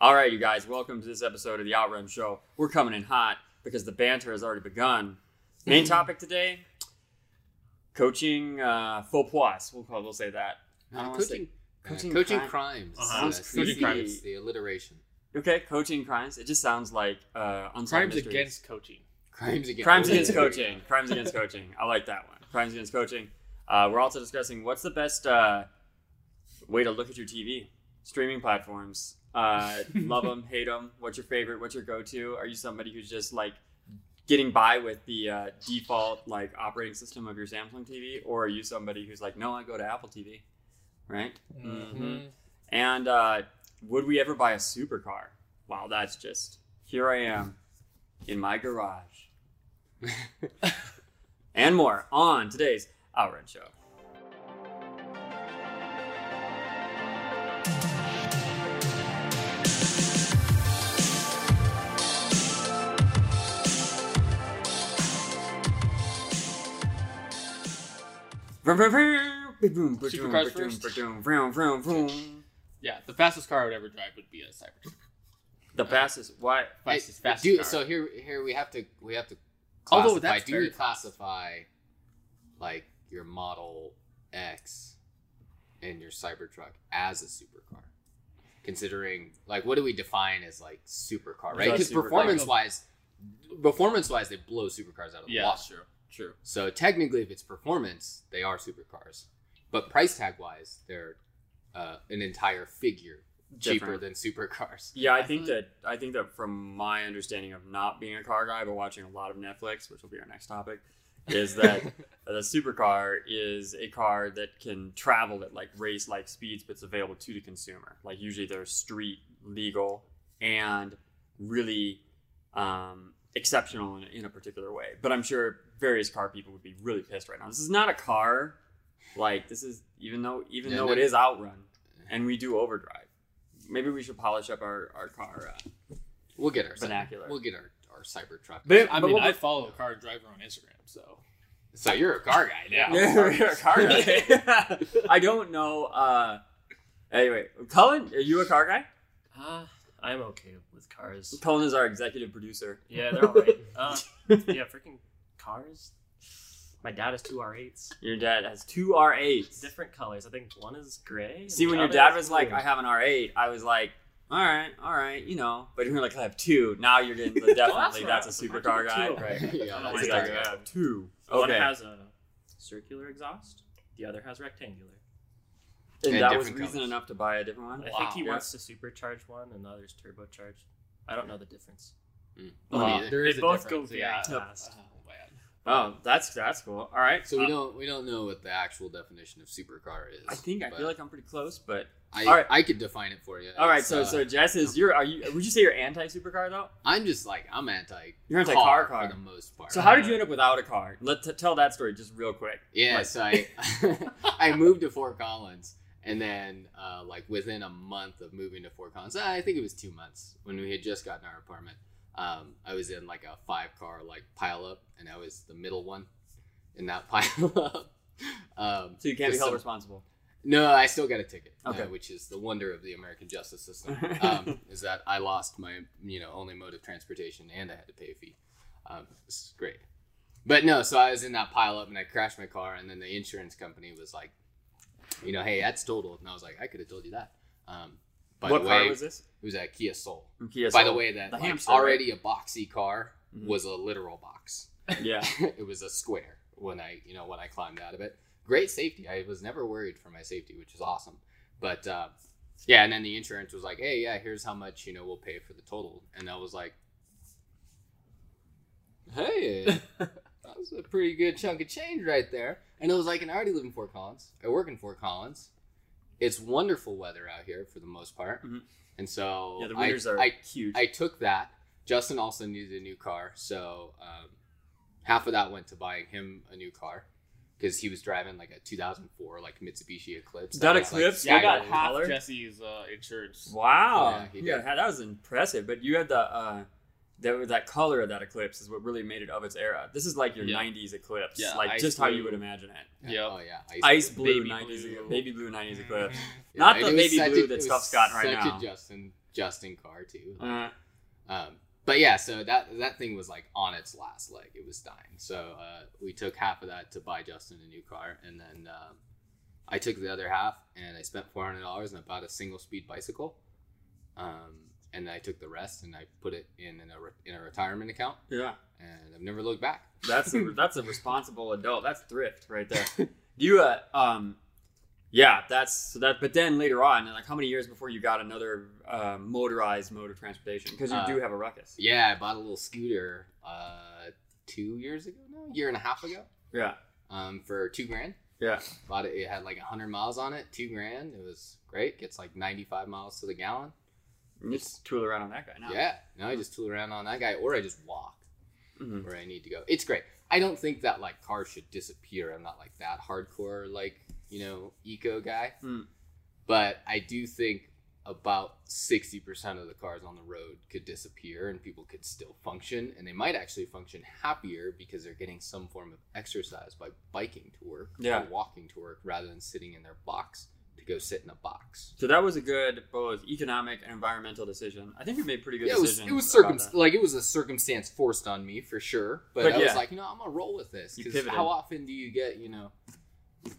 All right, you guys, welcome to this episode of the Outrun Show. We're coming in hot because the banter has already begun. Main topic today: coaching uh, faux pas. We'll we'll say that. I don't wanna say- coaching, uh, coaching coaching, crime- crimes. Uh-huh. Uh, Sounds see, creepy. crimes, The alliteration. Okay, coaching crimes. It just sounds like uh, unsolved Crimes mysteries. against coaching. Crimes against crimes against coaching. Crimes against coaching. I like that one. Crimes against coaching. Uh, we're also discussing what's the best uh, way to look at your TV. Streaming platforms. Uh, love them, hate them. What's your favorite? What's your go-to? Are you somebody who's just like getting by with the uh, default like operating system of your Samsung TV, or are you somebody who's like, no, I go to Apple TV, right? Mm-hmm. And uh, would we ever buy a supercar? Wow, that's just here I am in my garage. and more on today's Outrun Show. Supercars first? Yeah, the fastest car I would ever drive would be a Cybertruck. The uh, fastest. Why? Fastest, fastest do, car. so here, here we have to we have to Although classify. that's do you classify like your Model X and your Cybertruck as a supercar? Considering like what do we define as like supercar, right? Because performance wise, performance wise, they blow supercars out of the yeah, water. that's true. True. So technically, if it's performance, they are supercars. But price tag wise, they're uh, an entire figure cheaper Different. than supercars. Yeah, I I think that I think that from my understanding of not being a car guy but watching a lot of Netflix, which will be our next topic, is that the supercar is a car that can travel at like race like speeds but it's available to the consumer. Like usually they're street legal and really um, exceptional in, in a particular way. But I'm sure various car people would be really pissed right now. This is not a car. Like this is even though even Yeah, though no- it is outrun and we do overdrive. Maybe we should polish up our, our car. Uh, We'll get our Vernacular. We'll get our, our Cybertruck. But- I but mean, what- I follow a car driver on Instagram, so so you're a car guy now. Yeah, you're a car guy. I don't know. Uh, anyway, Cullen, are you a car guy? Uh, I'm okay with cars. Cullen is our executive producer. Yeah, they're alright. uh, yeah, freaking cars. My dad has two R8s, Your dad has two R8s. different colors. I think one is gray. See, when your dad is was like, "I have an R8," I was like, "All right, all right, you know." But you're like, "I have two. Now you're getting the definitely that's a right. supercar guy, Two. right? Yeah, I don't that's why a you car guys guy. have Two. One Okay. has a circular exhaust. The other has rectangular. and And that was reason colors. enough to buy a different one. I Wow. think he Yeah. wants to supercharge one, and the other's turbocharged. I don't know the difference. Mm. Wow. Me neither. there is they a both go difference, very yeah. fast. Man. Oh, that's that's cool. All right. So we Uh, don't we don't know what the actual definition of supercar is. I think I feel like I'm pretty close, but I, All right. I could define it for you. all right. It's, So uh, so Jess is you're are you would you say you're anti supercar though? I'm just like I'm anti. You're anti-car car car. for the most part. So how did you end up without a car? Let t- tell that story just real quick. Yeah, so I I moved to Fort Collins, and then uh, like within a month of moving to Fort Collins, I think it was two months when we had just gotten our apartment. Um, I was in like a five car like pile up, and I was the middle one in that pile up. Um, So you can't be held some- responsible. no, I still got a ticket. Okay. uh, which is the wonder of the American justice system. Um, is that I lost my you know only mode of transportation and I had to pay a fee. Um, this is great. But no, so I was in that pile up and I crashed my car, and then the insurance company was like, you know, hey, that's totaled, and I was like, I could have told you that. Um, by what the car way, was this? it was a Kia Soul. From Kia by the way, that the like, hamster, already a boxy car Mhm. was a literal box. Yeah. it was a square when I, you know, when I climbed out of it. Great safety. I was never worried for my safety, which is awesome. But uh, yeah, and then the insurance was like, "Hey, yeah, here's how much you know we'll pay for the total," and I was like, "Hey, that was a pretty good chunk of change right there." And it was like, and I already live in Fort Collins. I work in Fort Collins. It's wonderful weather out here for the most part, Mhm. and so Yeah, the I- are I huge. I took that. Justin also needed a new car, so um, half of that went to buying him a new car because he was driving like a 2004 like Mitsubishi Eclipse. That was, like, Eclipse? Yeah, I got got half color? Jesse's uh, insurance. wow. Yeah, he yeah, that was impressive. But you had the uh, that that color of that Eclipse is what really made it of its era. This is like your Yeah. '90s Eclipse, Yeah, like ice just how you would imagine it. Yeah. Yep. Oh yeah, Ice blue Baby '90s, blue. baby blue '90s Eclipse. Yeah, Not the baby such blue a- that it was Stuff's got right such now. a Justin Justin car too. Uh, Um, but yeah, so that that thing was like on its last leg; it was dying. So uh, we took half of that to buy Justin a new car, and then um, I took the other half and I spent four hundred dollars and I bought a single speed bicycle. Um, and I took the rest and I put it in in a re- in a retirement account, yeah. and I've never looked back. That's a, that's a responsible adult. That's thrift right there. You uh um yeah, that's so that but then later on, like how many years before you got another uh, motorized mode of transportation? Because you Uh, do have a ruckus. Yeah, I bought a little scooter uh, two years ago, no, year and a half ago, Yeah. um, for two grand. Yeah. Bought it. It had like hundred miles on it, two grand. It was great. Gets like ninety five miles to the gallon. Just tool around on that guy now. Yeah. Now I just tool around on that guy, or I just walk Mhm. where I need to go. It's great. I don't think that like cars should disappear. I'm not like that hardcore like you know eco guy, Mm. but I do think about sixty percent of the cars on the road could disappear and people could still function, and they might actually function happier because they're getting some form of exercise by biking to work Yeah. or walking to work rather than sitting in their box to go sit in a box. So that was a good both economic and environmental decision. I think we made pretty good Yeah, it was decisions. it was circum like it was a circumstance forced on me for sure. But, But I yeah. was like, you know, I'm gonna roll with this because how often do you get you know,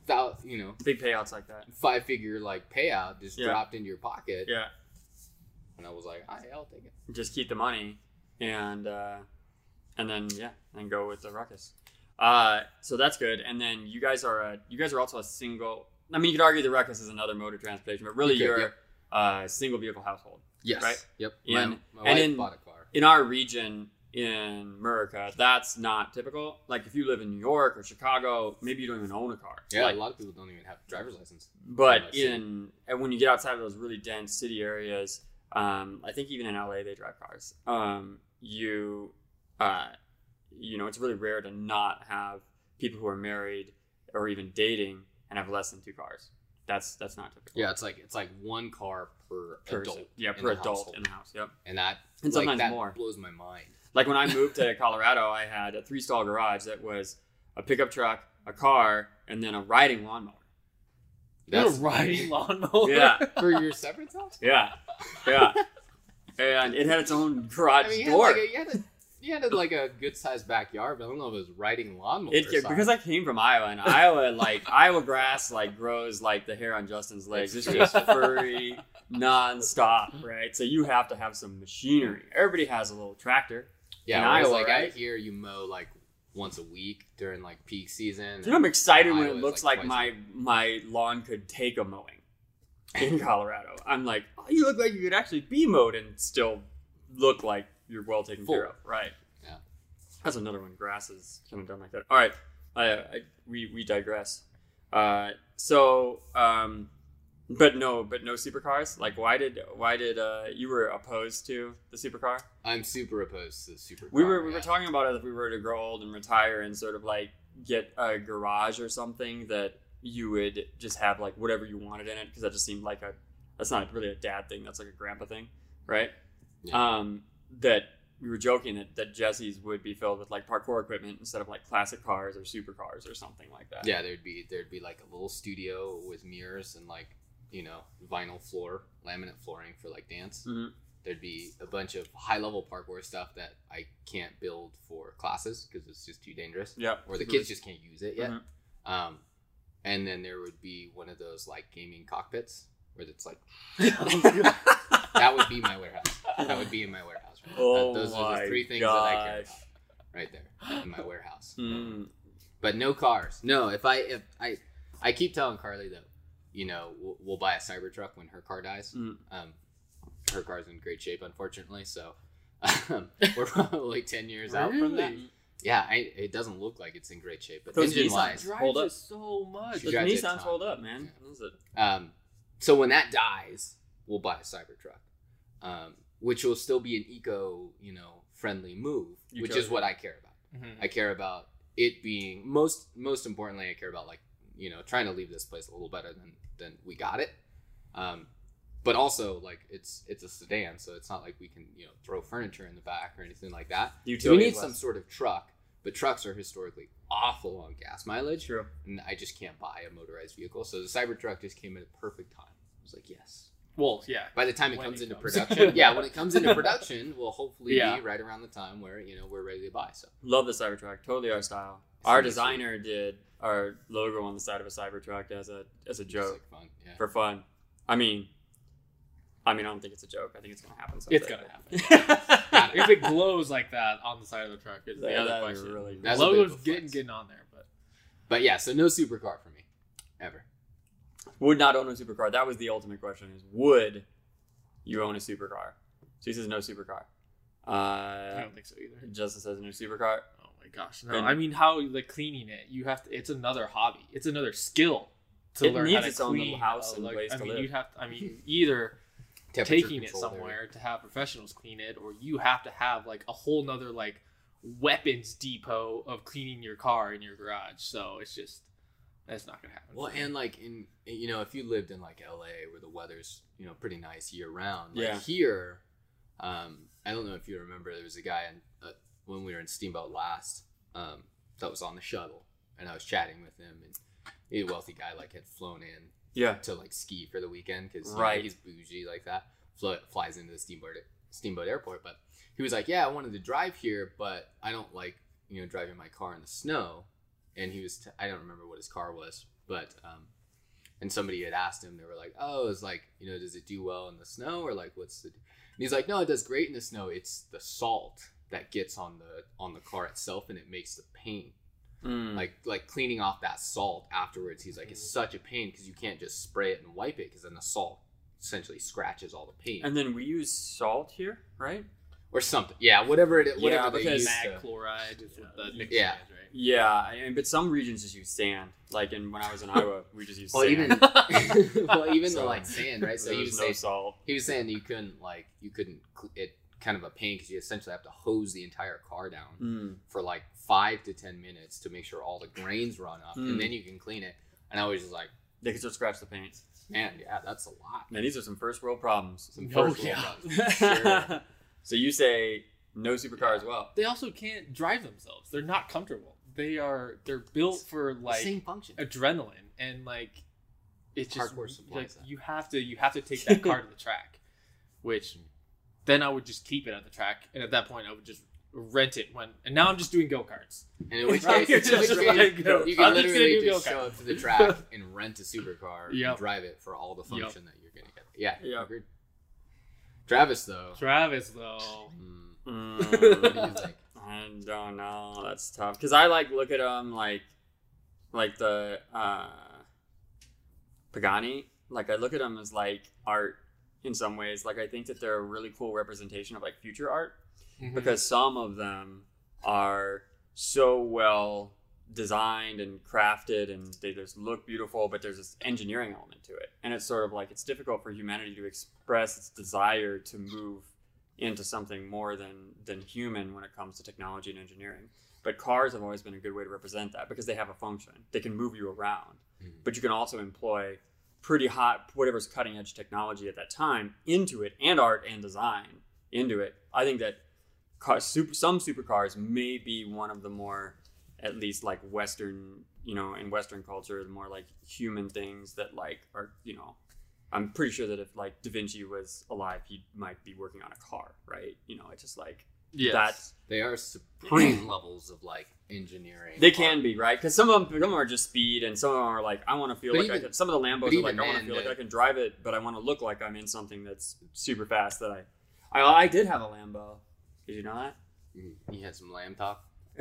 thou, you know, big payouts like that. five figure like payout just Yeah. dropped into your pocket? Yeah. And I was like, "Aye, I'll take it. just keep the money and uh, and then yeah and go with the ruckus uh, so that's good and then you guys are a, you guys are also a single i mean you could argue the ruckus is another mode of transportation but really You could, you're a single vehicle household Yes. Right? Yep. In- my my and wife in- bought a car. in our region in America, that's not typical. Like if you live in New York or Chicago, maybe you don't even own a car. Yeah, Like, a lot of people don't even have a driver's license. But in and when you get outside of those really dense city areas, um, I think even in LA they drive cars. Um, you, uh, you know, it's really rare to not have people who are married or even dating and have less than two cars. That's that's not typical. Yeah, it's like it's like one car per per adult. yeah, in per the adult household. in the house. Yep. and that And like, sometimes that more. blows my mind. Like when I moved to Colorado, I had a three stall garage that was a pickup truck, a car, and then a riding lawnmower. You're That's a riding lawnmower. Yeah. for your separate house. Yeah, yeah. and it had its own garage I mean, you had, door. like a, you, had a, you had a, like a good sized backyard, but I don't know if it was riding lawnmower. It, because I came from Iowa, and Iowa like Iowa grass like grows like the hair on Justin's legs. It's just furry, nonstop, right? So you have to have some machinery. Everybody has a little tractor. yeah, Iowa, like right? out here, you mow like once a week during like peak season. You know, I'm excited when it looks like, like, my my lawn could take a mowing in Colorado. I'm like, oh, you look like you could actually be mowed and still look like you're well taken Full. care of, right? Yeah. That's another one. Grass is kind of done like that. All right, I, I we we digress. Uh, so, um, but no, but no supercars. Like, why did why did uh, you were opposed to the supercar? I'm super opposed to the super. We were we were talking about it if we were to grow old and retire and sort of like get a garage or something that you would just have like whatever you wanted in it because that just seemed like a that's not really a dad thing that's like a grandpa thing, right? Yeah. Um, that we were joking that, that Jesse's would be filled with like parkour equipment instead of like classic cars or supercars or something like that. Yeah, there'd be there'd be like a little studio with mirrors and like you know vinyl floor, laminate flooring for like dance. Mhm. There'd be a bunch of high level parkour stuff that I can't build for classes because it's just too dangerous, Yeah. or the kids just can't use it yet. Mhm. Um, and then there would be one of those like gaming cockpits where it's like that would be my warehouse. That would be in my warehouse. Right? Oh That- those are my the three things that I care about right there in my warehouse. Mm. But no cars. No, if I if I I keep telling Carly that you know we'll, we'll buy a Cybertruck when her car dies. Mm. Um, her car's in great shape, unfortunately. So um, we're probably ten years out from that. Yeah, I, it doesn't look like it's in great shape, but Those engine Nissans wise, Drives Hold up. so much. Those Nissans hold up, man. What is it? Um, so when that dies, we'll buy a Cybertruck, um, which will still be an eco, you know, friendly move, You which is what. I care about. Mhm. I care about it being most most importantly. I care about like you know trying to leave this place a little better than than we got it. Um, but also like it's it's a sedan, so it's not like we can you know throw furniture in the back or anything like that. We need some sort of truck, but trucks are historically awful on gas mileage True. and I just can't buy a motorized vehicle. So the Cybertruck just came at a perfect time. I was like, yes, Well, yeah. By the time it comes it into comes. production, yeah, when it comes into production, will hopefully Yeah. be right around the time where you know we're ready to buy. So Love the Cybertruck. Totally our style. It's Our nice, designer did our logo on the side of a Cybertruck as a as a joke like, fun. Yeah. for fun. I mean, I mean, I don't think it's a joke. I think it's gonna happen. Someday. It's gonna happen. if it glows like that on the side of the truck, it's the Yeah, other that'd question. really The That's a bit logo's getting getting on there, but But yeah, so no supercar for me, ever. Would not own a supercar. That was the ultimate question: is would you own a supercar? So he says no supercar. I Uh, don't think so either. Justice says no supercar. Oh my gosh, no! And- I mean, how like cleaning it? You have to. It's another hobby. It's another skill to It learn needs how to its own clean. little house and like, place I to mean, live. you have. To, I mean, either taking it controlled somewhere to have professionals clean it, or you have to have like a whole nother like weapons depot of cleaning your car in your garage. So it's just that's not gonna happen. Well, and like in you know, if you lived in like LA where the weather's you know pretty nice year round, like Yeah. here, um, I don't know if you remember, there was a guy in, uh, when we were in Steamboat last, um, that was on the shuttle, and I was chatting with him, and he's a wealthy guy, like had flown in Yeah. to like ski for the weekend because Right. he's bougie like that. Flo- flies into the steamboat steamboat airport, but he was like, "Yeah, I wanted to drive here, but I don't like you know driving my car in the snow." And he was t- I don't remember what his car was, but um, and somebody had asked him, they were like, "Oh, it's like you know, does it do well in the snow or like what's the?" And he's like, "No, it does great in the snow. It's the salt that gets on the on the car itself, and it makes the paint." Mm. like like cleaning off that salt afterwards he's like it's such a pain because you can't just spray it and wipe it because then the salt essentially scratches all the paint and then we use salt here, right? Or something yeah whatever it Yeah, whatever they because- use mag chloride is what the mixture Yeah. is, right? Yeah, I mean, but some regions just use sand. Like in when I was in Iowa, we just used well sand. even well even the like sand right so there he was was no saying salt. he was saying you couldn't like you couldn't it kind of a pain because you essentially have to hose the entire car down Mm. for like five to ten minutes to make sure all the grains run up Mm. and then you can clean it and I was just like They could just scratch the paint. man yeah that's a lot Man, these are some first world problems. some Oh, world yeah. problems. Sure. So you say no supercar as well? They also can't drive themselves. They're not comfortable. They are. They're built for like same function adrenaline and like it's just Hardcore supplies like that. you have to you have to take that car to the track, which then I would just keep it at the track, and at that point I would just rent it when. And now I'm just doing go karts. And in which Right, case, you're in which just case, like, you can I'm just literally gonna do just go-kart. show up to the track and rent a supercar Yep. and drive it for all the function that you're gonna get. Yeah, Yep. agreed. Travis though, Travis though, mm, Mm, you? I don't know. That's tough because I like look at them like, like the uh, Pagani. Like I look at them as like art in some ways. Like I think that they're a really cool representation of like future art. Mm-hmm. because some of them are so well designed and crafted and they just look beautiful but there's this engineering element to it. And it's sort of like it's difficult for humanity to express its desire to move into something more than than human when it comes to technology and engineering. But cars have always been a good way to represent that because they have a function. They can move you around. Mhm. but you can also employ pretty hot whatever's cutting edge technology at that time into it and art and design into it. I think that car, super, some supercars may be one of the more at least like western you know in western culture the more like human things that like are you know i'm pretty sure that if like da vinci was alive he might be working on a car right you know it's just like yes. that's They are supreme levels of like engineering. they can be right because some of them, some of them are just speed and some of them are like i want to feel But like I can, some of the lambos are like i want to then, feel like the- i can drive it but i want to look like i'm in something that's super fast that i i, I did have a lambo did you know that Mm, You had some lamb talk.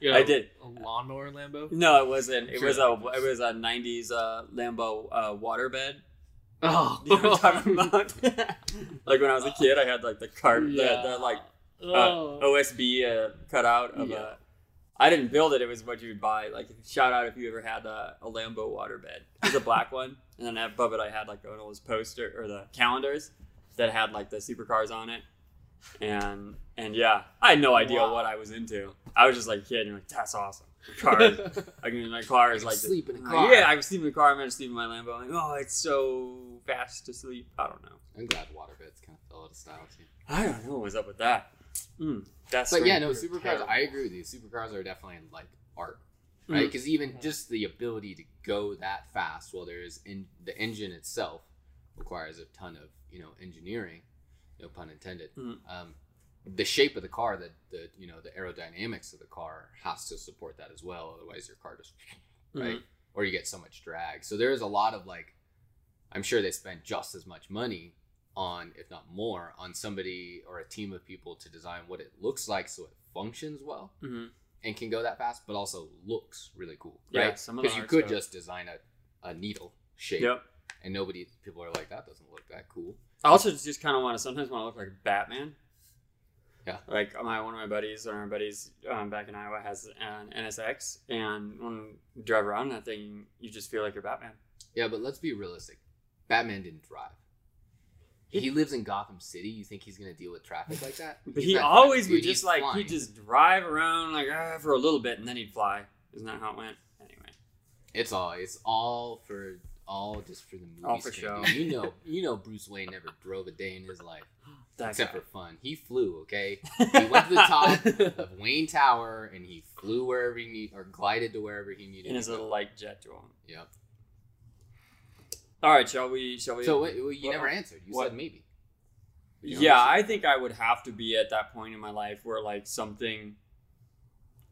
You I did. a lawnmower Lambo. No, it wasn't. It Sure. was a it was a '90s uh, Lambo uh, waterbed. Oh, You know what I'm talking about? like when I was a kid, I had like the cart, Yeah. the, the like uh, Oh. OSB uh, cutout of Yeah. a. I didn't build it. It was what you would buy. Like shout out if you ever had a, a Lambo waterbed. It was a black one, and then above it I had like one of those poster or the calendars that had like the supercars on it. And and yeah, I had no idea Wow. what I was into. I was just like a kid, and you're like, that's awesome. Cars. I mean, my car is like can sleep in a car. Yeah, I was sleeping in the car. I'm gonna sleep in my Lambo. I'm like, oh, it's so fast to sleep. I don't know. I'm glad waterbeds kind of fell out of style too. I don't know what's up with that. Mm, that's But yeah, strange. no, supercars. I agree with you. Supercars are definitely like art. right? Mhm. Because even Mhm. just the ability to go that fast, while there is in the engine itself requires a ton of you know engineering, no pun intended. Mhm. Um, the shape of the car, the the you know the aerodynamics of the car has to support that as well. Otherwise, your car just right, or you get so much drag. So there is a lot of like, I'm sure they spent just as much money on, if not more, on somebody or a team of people to design what it looks like so it functions well Mhm. and can go that fast, but also looks really cool, Yeah, right? some of Because you could stuff. just design a, a needle shape, Yep. and nobody, people are like, that doesn't look that cool. I also just kind of want to sometimes want to look like Batman. Yeah. Like my one of my buddies, one of our buddies um, back in Iowa has an NSX, and when you drive around that thing, you just feel like you're Batman. Yeah, but let's be realistic. Batman didn't drive. He lives in Gotham City. You think he's gonna deal with traffic like that? But He's he always would just He's like flying. he'd just drive around like ah, for a little bit, and then he'd fly. Isn't that how it went? Anyway, It's all. It's all for all just for the oh, movie. All for show. You know. You know. Bruce Wayne never drove a day in his life that except guy. for fun. He flew. Okay. He went to the top of Wayne Tower and he flew wherever he need or glided to wherever he needed. in his to little like jet drone. Yep. All right, shall we? Shall we? So wait, well, you what- never answered. You what- said maybe. You yeah, I think I would have to be at that point in my life where like something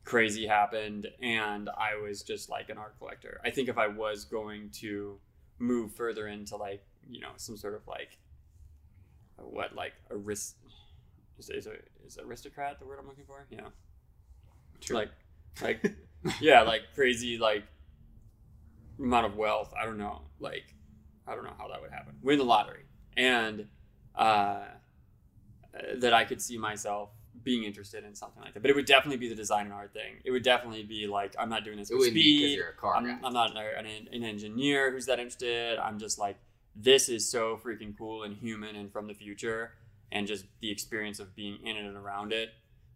crazy happened and I was just like an art collector. I think if I was going to move further into like, you know, some sort of like what like a risk is is, a, is aristocrat the word I'm looking for? Yeah. Sure. Like like yeah, like crazy like amount of wealth. I don't know. Like I don't know how that would happen. Win the lottery. And uh that I could see myself being interested in something like that. But it would definitely be the design and art thing. It would definitely be like I'm not doing this it for wouldn't be because speed. you're a car I'm, guy. I'm not an, an engineer who's that interested. I'm just like this is so freaking cool and human and from the future and just the experience of being in it and around it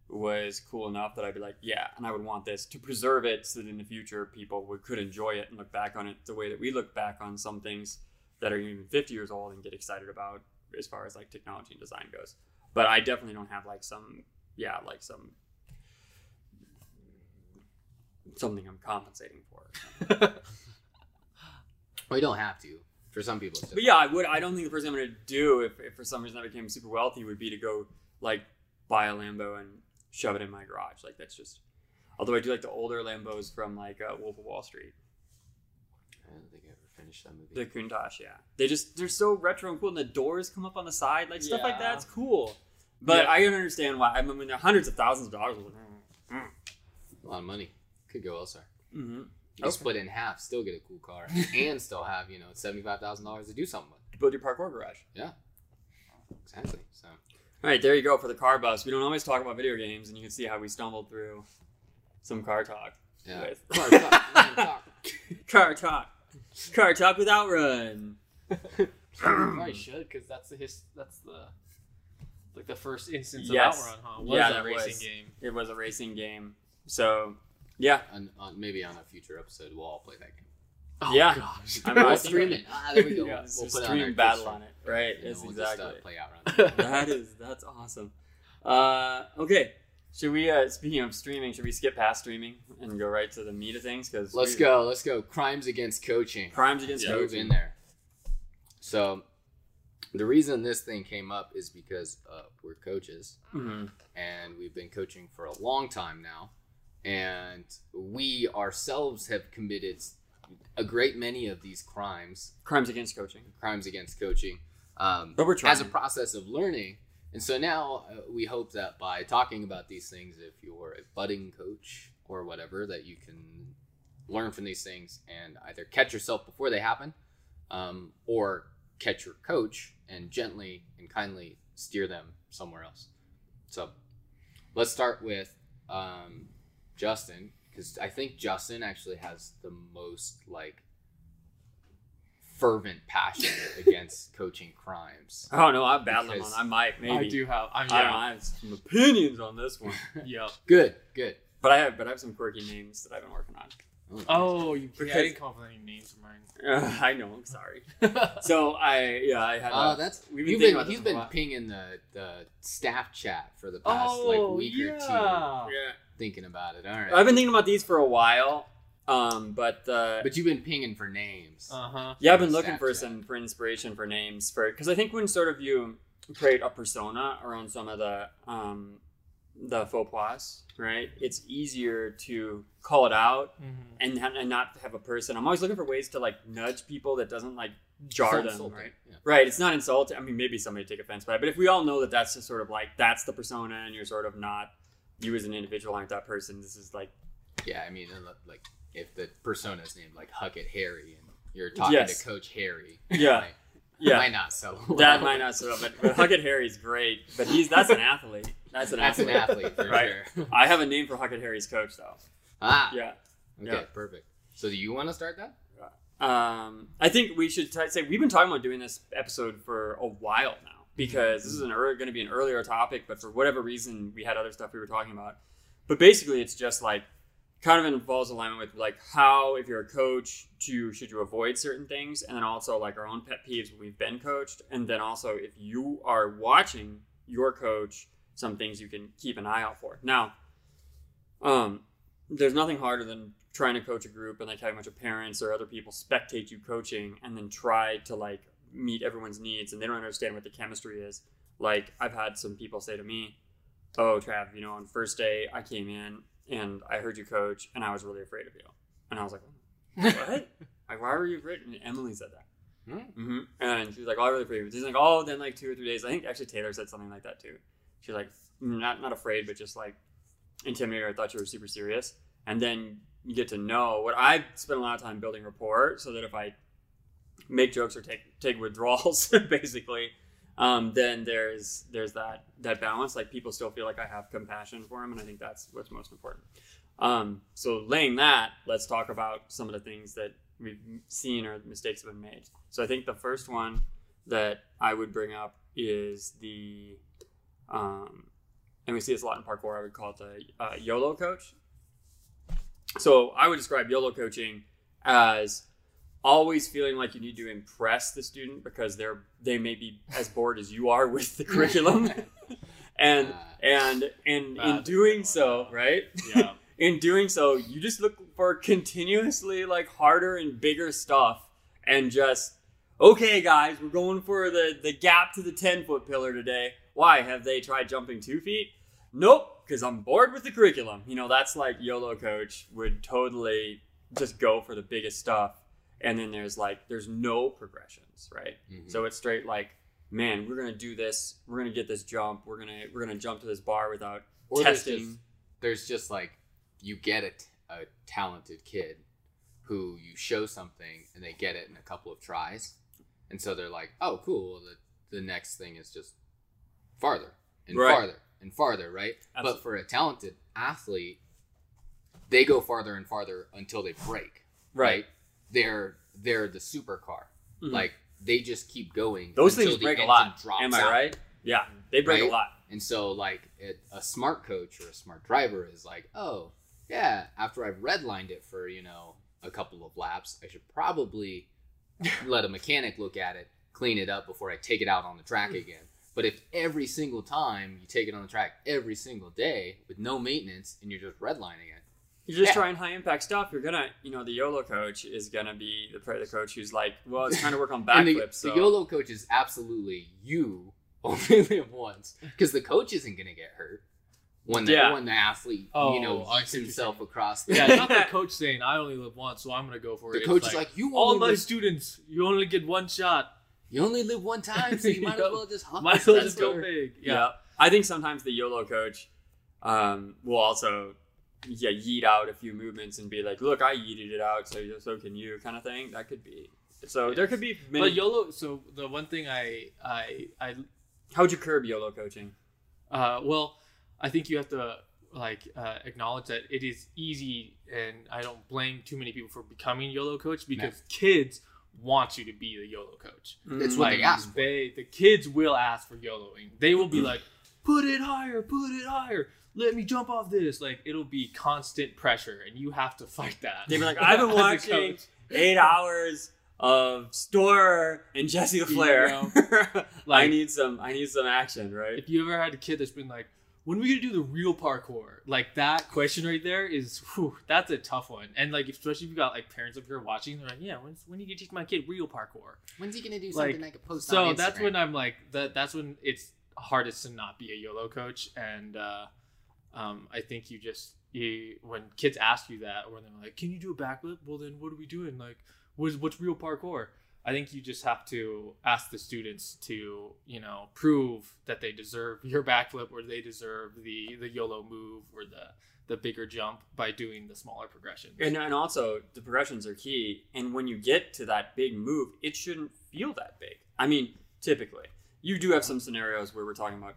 was cool enough that I'd be like, yeah, and I would want this to preserve it so that in the future people would could enjoy it and look back on it the way that we look back on some things that are even 50 years old and get excited about as far as like technology and design goes. But I definitely don't have like some yeah, like some something I'm compensating for. Well, you don't have to. For some people, But yeah, I would. I don't think the first thing I'm gonna do if, if for some reason I became super wealthy would be to go like buy a Lambo and shove it in my garage. Like that's just. Although I do like the older Lambos from like uh, Wolf of Wall Street, think I ever finished that movie. the Countach. Yeah, they just they're so retro and cool, and the doors come up on the side, like stuff like Yeah. that's cool. But Yeah. I can understand why. I mean, they're hundreds of thousands of dollars. a lot of money. Could go elsewhere. Mm-hmm. You Okay. split in half, still get a cool car, and still have you know seventy five thousand dollars to do something with. Build your parkour garage. Yeah, exactly. So All right, there you go for the car bus. We don't always talk about video games, and you can see how we stumbled through some car talk. yeah. With- Car talk. car talk. Car talk with Outrun. Probably should because that's the his. That's the like the first instance Yes. of Outrun, huh? Was Yeah, a that racing was. game. It was a racing game. So, yeah. on, on, maybe on a future episode, we'll all play that game. Oh, Yeah. gosh. I'm we'll stream it. Ah, there we go. Yeah, we'll so put it on stream our battle Twitch on it. Right. stream, and Yes, we'll just, exactly. uh, play out that is, that's awesome. Uh, okay. Should we, uh, speaking of streaming, should we skip past streaming and go right to the meat of things? Because Let's go. Let's go. Crimes against coaching. Crimes against Move coaching. in there. So, the reason this thing came up is because uh, we're coaches Mhm. and we've been coaching for a long time now, and we ourselves have committed a great many of these crimes, Crimes against coaching. crimes against coaching, um, But we're trying. as a process of learning. And so now uh, we hope that by talking about these things, if you're a budding coach or whatever, that you can learn from these things and either catch yourself before they happen um, or catch your coach and gently and kindly steer them somewhere else. So let's start with um, Justin because I think Justin actually has the most like fervent passion against coaching crimes. Oh no, I'm battling on. I might maybe. I do have. I'm I know. yeah. I have some opinions on this one, yeah. Good, good. but I have but I have some quirky names that I've been working on. Oh, you Because- I didn't come up with any names of Uh, I know. I'm sorry. So I yeah I had. Oh, uh, that's we've been you've thinking been about he's this been pinging the the staff chat for the past oh, like week yeah. or two, yeah. thinking about it. All right, I've been thinking about these for a while, Um, but uh, But you've been pinging for names. Uh huh. yeah, I've been looking for some for inspiration for names for because I think when sort of you create a persona around some of the um the faux pas, right? It's easier to call it out Mm-hmm. and, and not have a person. I'm always looking for ways to like nudge people that doesn't like jar them, insulting. right? Yeah. Right. It's not insulting. I mean, maybe somebody take offense by it, but if we all know that that's just sort of like that's the persona, and you're sort of not you as an individual aren't that person. This is like Yeah, I mean, like if the persona is named like Huckett Harry and you're talking Yes. to Coach Harry, Yeah. like, yeah. might not so. well. That might not so, but, but Huckett Harry's great. But he's that's an athlete. That's an That's an athlete. athlete for Right. sure. I have a name for Huckett Harry's coach though. Ah, Yeah. okay, yeah. perfect. So do you want to start that? Um, I think we should t- say we've been talking about doing this episode for a while now because this is an ear going to be an earlier topic, but for whatever reason we had other stuff we were talking about. But basically, it's just like kind of involves alignment with like how if you're a coach to should you avoid certain things, and then also like our own pet peeves when we've been coached, and then also if you are watching your coach, some things you can keep an eye out for. Now, um, there's nothing harder than trying to coach a group and like having a bunch of parents or other people spectate you coaching and then try to like meet everyone's needs and they don't understand what the chemistry is. Like I've had some people say to me, "Oh, Trav, you know, on first day I came in and I heard you coach and I was really afraid of you." And I was like, "What? like why were you afraid?" And Emily said that. Hmm. hmm And she was like, "Oh, I really afraid." of you." She's like, "Oh." Then like two or three days, I think actually Taylor said something like that too. She's like, not not afraid, but just like intimidated. I thought you were super serious. And then you get to know what I spent a lot of time building rapport, so that if I make jokes or take take withdrawals, basically, um, then there's there's that that balance. Like people still feel like I have compassion for them, and I think that's what's most important. Um, so laying that, let's talk about some of the things that we've seen or mistakes have been made. So I think the first one that I would bring up is the, um, and we see this a lot in parkour. I would call it the uh, YOLO coach. So I would describe YOLO coaching as always feeling like you need to impress the student because they're they may be as bored as you are with the curriculum, and Ah. and and in doing so, right? Yeah. in doing so, you just look for continuously like harder and bigger stuff, and just okay, guys, we're going for the the gap to the ten foot pillar today. Why have they tried jumping two feet? Nope, because I'm bored with the curriculum. You know, that's like YOLO coach would totally just go for the biggest stuff, and then there's like there's no progressions, right? Mhm. So it's straight like, man, we're gonna do this. We're gonna get this jump. We're gonna we're gonna jump to this bar without Or there's testing. just, there's just like you get a, t- a talented kid who you show something and they get it in a couple of tries, and so they're like, oh, cool. Well, the the next thing is just farther and Right. farther and farther, right? Absolutely. But for a talented athlete, they go farther and farther until they break. right. They're they're the supercar. Mhm. Like they just keep going. Those until things the break a lot. drops Am I out. right? Yeah, they break Right? a lot. And so, like, it, a smart coach or a smart driver is like, oh, yeah, after I've redlined it for, you know, a couple of laps, I should probably let a mechanic look at it, clean it up before I take it out on the track again. But if every single time you take it on the track every single day with no maintenance and you're just redlining it, You're just Yeah. trying high impact stuff. You're gonna, you know, the YOLO coach is gonna be the, the coach who's like, well, it's trying to work on and the, backflips. So. the YOLO coach is absolutely you only live once because the coach isn't going to get hurt when the, Yeah. when the athlete, Oh, you know, I yeets see what you're himself across the Yeah, not the coach saying I only live once, so I'm gonna go for The it. The coach It's is like, you all my live- students, you only get one shot. You only live one time, so you might as well just hop Might as well just go big. yeah. Yeah. I think sometimes the YOLO coach um, will also yeah yeet out a few movements and be like, look, I yeeted it out, so so can you, kind of thing. That could be. So there could be many. But YOLO. So the one thing I I I How would you curb YOLO coaching? Uh, well, I think you have to like uh, acknowledge that it is easy, and I don't blame too many people for becoming YOLO coach because kids want you to be the YOLO coach. It's Mm. what they ask for. they, the kids will ask for YOLOing. They will be like, "Put it higher, put it higher. Let me jump off this." Like it'll be constant pressure, and you have to fight that. They'd be like, "I've been watching eight hours of Storror and Jesse the You Flair. know, I need some. I need some action, right? If you ever had a kid that's been like, when are we gonna do the real parkour? Like that question right there is, whew, that's a tough one. And like, especially if you got like parents up here watching, they're like, yeah, when's, when are you gonna teach my kid real parkour? When's he gonna do Like, something I could post So on that's when I'm like, that. That's when it's hardest to not be a YOLO coach. And uh, um, I think you just you when kids ask you that, or they're like, can you do a backflip? Well, then what are we doing? Like, what's what's real parkour? I think you just have to ask the students to, you know, prove that they deserve your backflip or they deserve the the YOLO move or the the bigger jump by doing the smaller progressions. And, and also, the progressions are key. And when you get to that big move, it shouldn't feel that big. I mean, typically, you do have some scenarios where we're talking about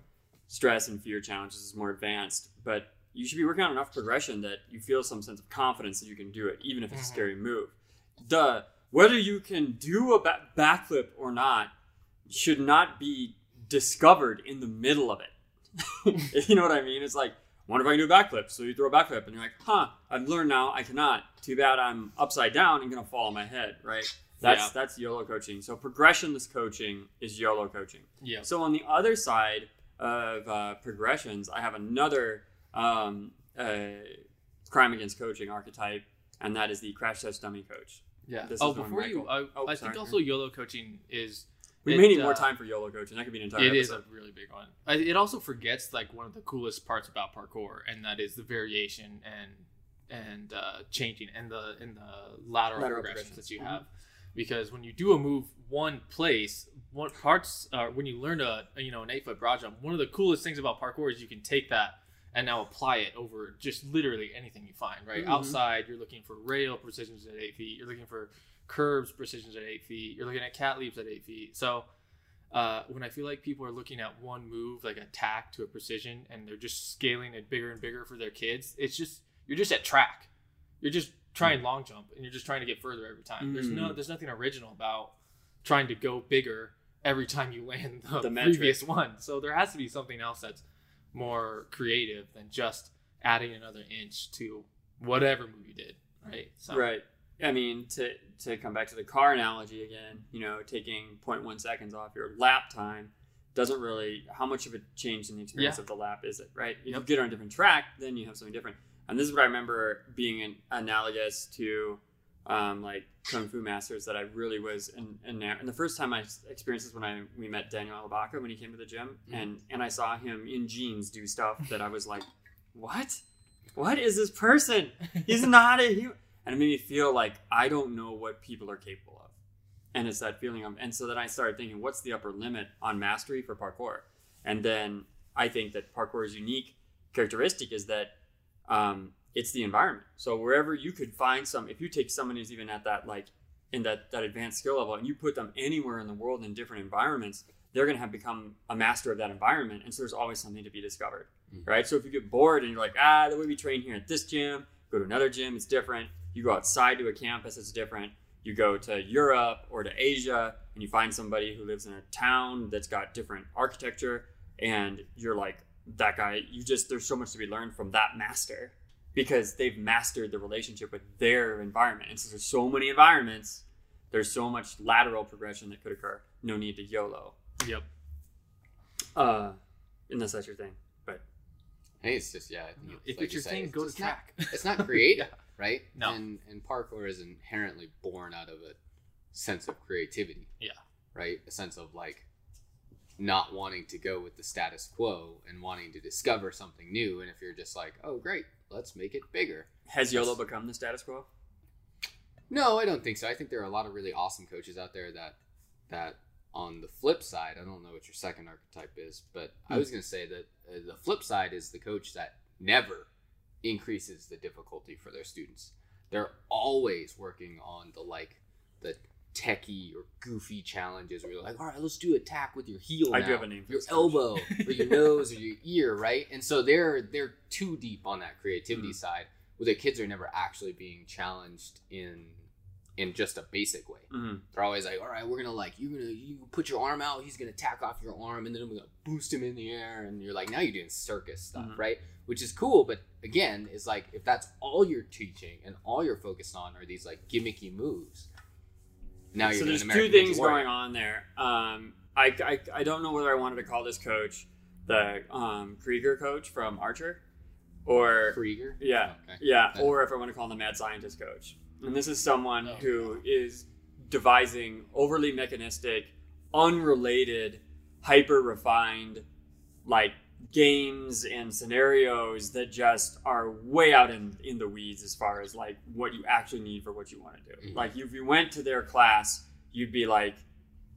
stress and fear challenges is more advanced, but you should be working on enough progression that you feel some sense of confidence that you can do it, even if it's a Mhm. scary move. The whether you can do a ba- backflip or not should not be discovered in the middle of it. you know what I mean? It's like, wonder if I can do a backflip. So you throw a backflip and you're like, huh, I've learned now I cannot. Too bad I'm upside down and gonna fall on my head, right? That's Yeah. that's YOLO coaching. So progressionless coaching is YOLO coaching. yeah. So on the other side of uh, progressions, I have another um, uh, crime against coaching archetype, and that is the crash test dummy coach. Yeah. This oh, before you, I, Oh, I think also YOLO coaching is We It, may need more uh, time for YOLO coaching. That could be an entire It is episode. a really big one. I- It also forgets like one of the coolest parts about parkour, and that is the variation and and uh, changing and the in the lateral, Lateral progressions progressions. that you have. Because when you do a move one place, one parts uh, when you learn a you know an eight foot broad jump, one of the coolest things about parkour is you can take that and now apply it over just literally anything you find. Right Mhm. outside, you're looking for rail precisions at eight feet. You're looking for curbs precisions at eight feet. You're looking at cat leaps at eight feet. So uh, when I feel like people are looking at one move, like a tack to a precision, and they're just scaling it bigger and bigger for their kids, it's just you're just at track. You're just trying long jump, and you're just trying to get further every time. There's no, Mm. there's nothing original about trying to go bigger every time you land the, The previous one. So there has to be something else that's more creative than just adding another inch to whatever move you did, right? So, Right. I mean, to to come back to the car analogy again, you know, taking 0.1 seconds off your lap time doesn't really how much of a change in the experience Yeah. of the lap is it, right? If you Yep. get on a different track, then you have something different. And this is what I remember being an, analogous to um, like kung fu masters that I really was in, in there. And the first time I experienced this when I we met Daniel Ilabaca when he came to the gym, Mm-hmm. and and I saw him in jeans do stuff that I was like, what? What is this person? He's not a human. And it made me feel like I don't know what people are capable of. And it's that feeling of, and so then I started thinking, what's the upper limit on mastery for parkour? And then I think that parkour's unique characteristic is that um, it's the environment. So wherever you could find some, if you take someone who's even at that like in that that advanced skill level, and you put them anywhere in the world in different environments, they're going to have become a master of that environment. And so there's always something to be discovered, Mhm. right? So if you get bored and you're like, ah, the way we train here at this gym, go to another gym, it's different. You go outside to a campus, it's different. You go to Europe or to Asia, and you find somebody who lives in a town that's got different architecture, and you're like, that guy, you just, there's so much to be learned from that master because they've mastered the relationship with their environment. And so there's so many environments, there's so much lateral progression that could occur. No need to YOLO. Yep. Uh, unless that's your thing. But I think it's just yeah. I think If like it's your say, thing, it's go to just not- track. it's not creative, Yeah. right? No. And and parkour is inherently born out of a sense of creativity. Yeah. Right? A sense of like not wanting to go with the status quo and wanting to discover something new. And if you're just like, oh great, let's make it bigger. has YOLO become the status quo? No, I don't think so. I think there are a lot of really awesome coaches out there that that on the flip side, I don't know what your second archetype is, but I was going to say that uh, the flip side is the coach that never increases the difficulty for their students. They're always working on the like the techie or goofy challenges where you're like, all right, let's do attack with your heel. I now, do have a name for your elbow or your nose or your ear, right? And so they're they're too deep on that creativity Mhm. side, where the kids are never actually being challenged in in just a basic way. Mm-hmm. They're always like, all right, we're gonna like you're gonna you put your arm out, he's gonna tack off your arm, and then we're gonna boost him in the air, and you're like, now you're doing circus stuff, Mhm. right? Which is cool, but again, is like if that's all you're teaching and all you're focused on are these like gimmicky moves. Now you're so there's two things going on there. Um, I, I, I don't know whether I wanted to call this coach the um, Krieger coach from Archer, or Krieger. yeah, Okay. yeah, Okay. or if I want to call him the mad scientist coach. And this is someone Oh. who is devising overly mechanistic, unrelated, hyper refined, like games and scenarios that just are way out in, in the weeds as far as like what you actually need for what you want to do. Mhm. Like if you went to their class, you'd be like,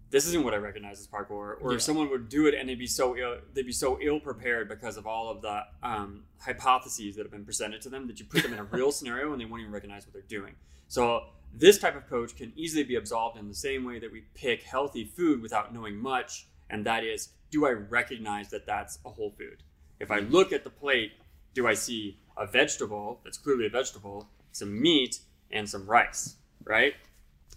this isn't what I recognize as parkour. Or Yeah. if someone would do it and they'd be so ill, they'd be so ill prepared because of all of the um, hypotheses that have been presented to them that you put them in a real scenario and they won't even recognize what they're doing. So this type of coach can easily be absolved in the same way that we pick healthy food without knowing much, and that is, do I recognize that that's a whole food? If I look at the plate, do I see a vegetable that's clearly a vegetable, some meat, and some rice, right?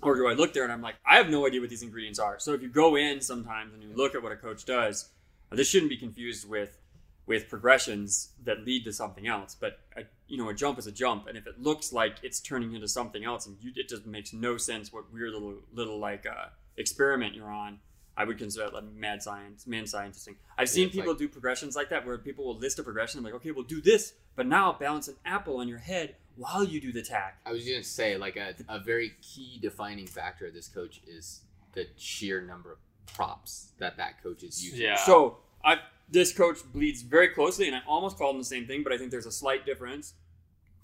Or do I look there and I'm like, I have no idea what these ingredients are. So if you go in sometimes and you look at what a coach does, this shouldn't be confused with with progressions that lead to something else. But a, you know, a jump is a jump, and if it looks like it's turning into something else, and you, it just makes no sense what weird little little like uh, experiment you're on. I would consider it like mad science, man scientisting. I've seen it's people like- do progressions like that where people will list a progression. I'm like, okay, we'll do this, but now balance an apple on your head while you do the tack. I was going to say, like, a, a very key defining factor of this coach is the sheer number of props that that coach is using. Yeah. So I this coach bleeds very closely, and I almost called him the same thing, but I think there's a slight difference,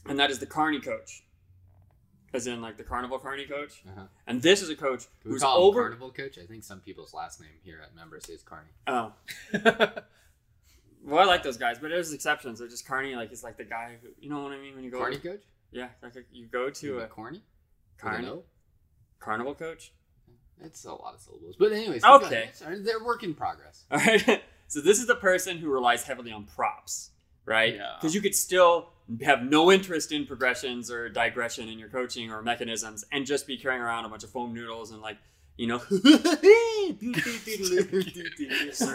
and that is the Carney coach, as in like the Carnival Carney coach. Uh-huh. And this is a coach Can who's over. Carnival Coach? I think some people's last name here at Members is Carney. Oh, well, I like those guys, but there's exceptions. They're just Carney, like it's like the guy who you know what I mean when you go. Carney Coach? Yeah, like you go to a Corny? Carney? Carnival coach. It's a lot of syllables. But anyways, Okay. They're work in progress. All right. so this is the person who relies heavily on props, right? Yeah. Because you could still have no interest in progressions or digression in your coaching or mechanisms, and just be carrying around a bunch of foam noodles and like, you know,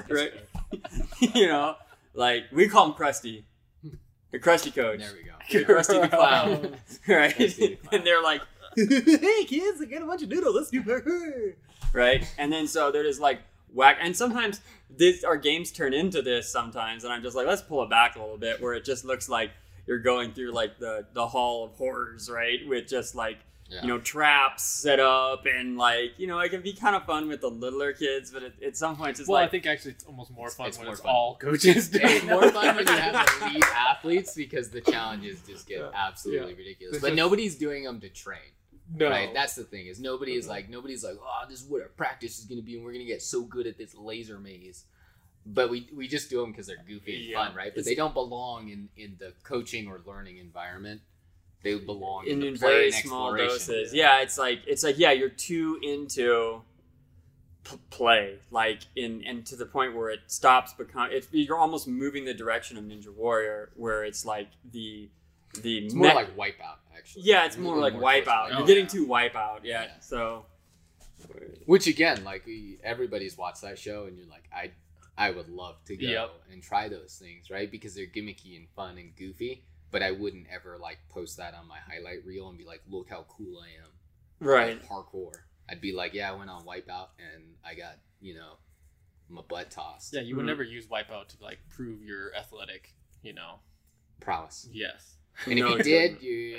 right? you know, like we call him crusty the crusty coach, There we go. the Krusty the clown, right? The clown. and they're like, "Hey kids, I got a bunch of noodles. Let's do parkour." Right? And then so they're just like whack. And sometimes this our games turn into this sometimes, and I'm just like, let's pull it back a little bit, where it just looks like you're going through like the the hall of horrors, right? With just like Yeah. you know traps set up and like you know it can be kind of fun with the littler kids, but at, at some point it's just well, I think actually it's almost more fun It's when more it's fun. all coaches. it's more fun when you have elite athletes because the challenges just get Yeah. absolutely Yeah. ridiculous. It's But just- nobody's doing them to train, No. right? That's the thing is nobody is like nobody's like, oh, this is what our practice is going to be, and we're going to get so good at this laser maze. But we we just do them because they're goofy and Yeah. fun, right? But It's- they don't belong in in the coaching or learning environment. They belong in, in, the play very small exploration. doses. Yeah, it's like it's like yeah, you're too into p- play, like in and to the point where it stops become. It's you're almost moving the direction of Ninja Warrior, where it's like the the It's more me- like wipeout, actually. yeah, it's A more little like towards wipeout. Oh, You're getting yeah. too wipeout. Yeah, Yeah. so Which again, like everybody's watched that show, and you're like, I, I would love to go Yep. and try those things, right? Because they're gimmicky and fun and goofy. But I wouldn't ever like post that on my highlight reel and be like, look how cool I am. right. Like, parkour. I'd be like, yeah, I went on Wipeout and I got, you know, my butt tossed. yeah, you would Mhm. never use Wipeout to like prove your athletic, you know. Prowess. Yes. And if you did, you,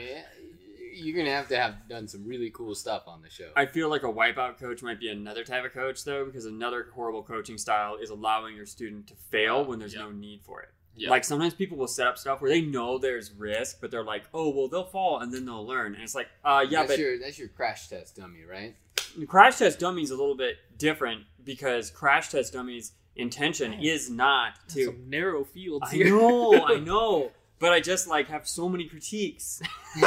you're gonna have to have done some really cool stuff on the show. I feel like a wipeout coach might be another type of coach though, because another horrible coaching style is allowing your student to fail when there's Yeah. no need for it. Yeah. Like sometimes people will set up stuff where they know there's risk, but they're like, "Oh, well, they'll fall and then they'll learn." And it's like, "Uh, yeah, that's but your that's your crash test dummy, right? crash test dummies a little bit different because crash test dummies intention is not to. Some narrow fields I know, I know, but I just like have so many critiques.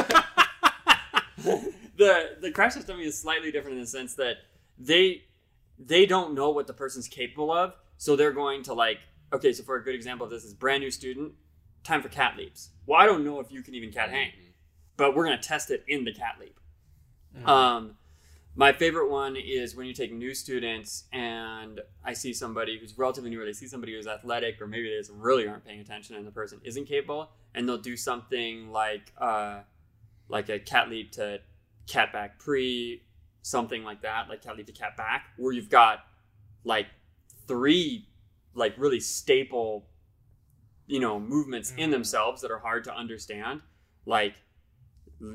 the the crash test dummy is slightly different in the sense that they they don't know what the person's capable of, so they're going to like. Okay, so for a good example of this is brand new student, time for cat leaps. Well, I don't know if you can even cat hang, Mhm. but we're gonna test it in the cat leap. Mhm. Um, my favorite one is when you take new students and I see somebody who's relatively new, or they see somebody who's athletic, or maybe they just really aren't paying attention and the person isn't capable, and they'll do something like uh, like a cat leap to cat back pre, something like that, like cat leap to cat back, where you've got like three like really staple, you know, movements in Mhm. themselves that are hard to understand, like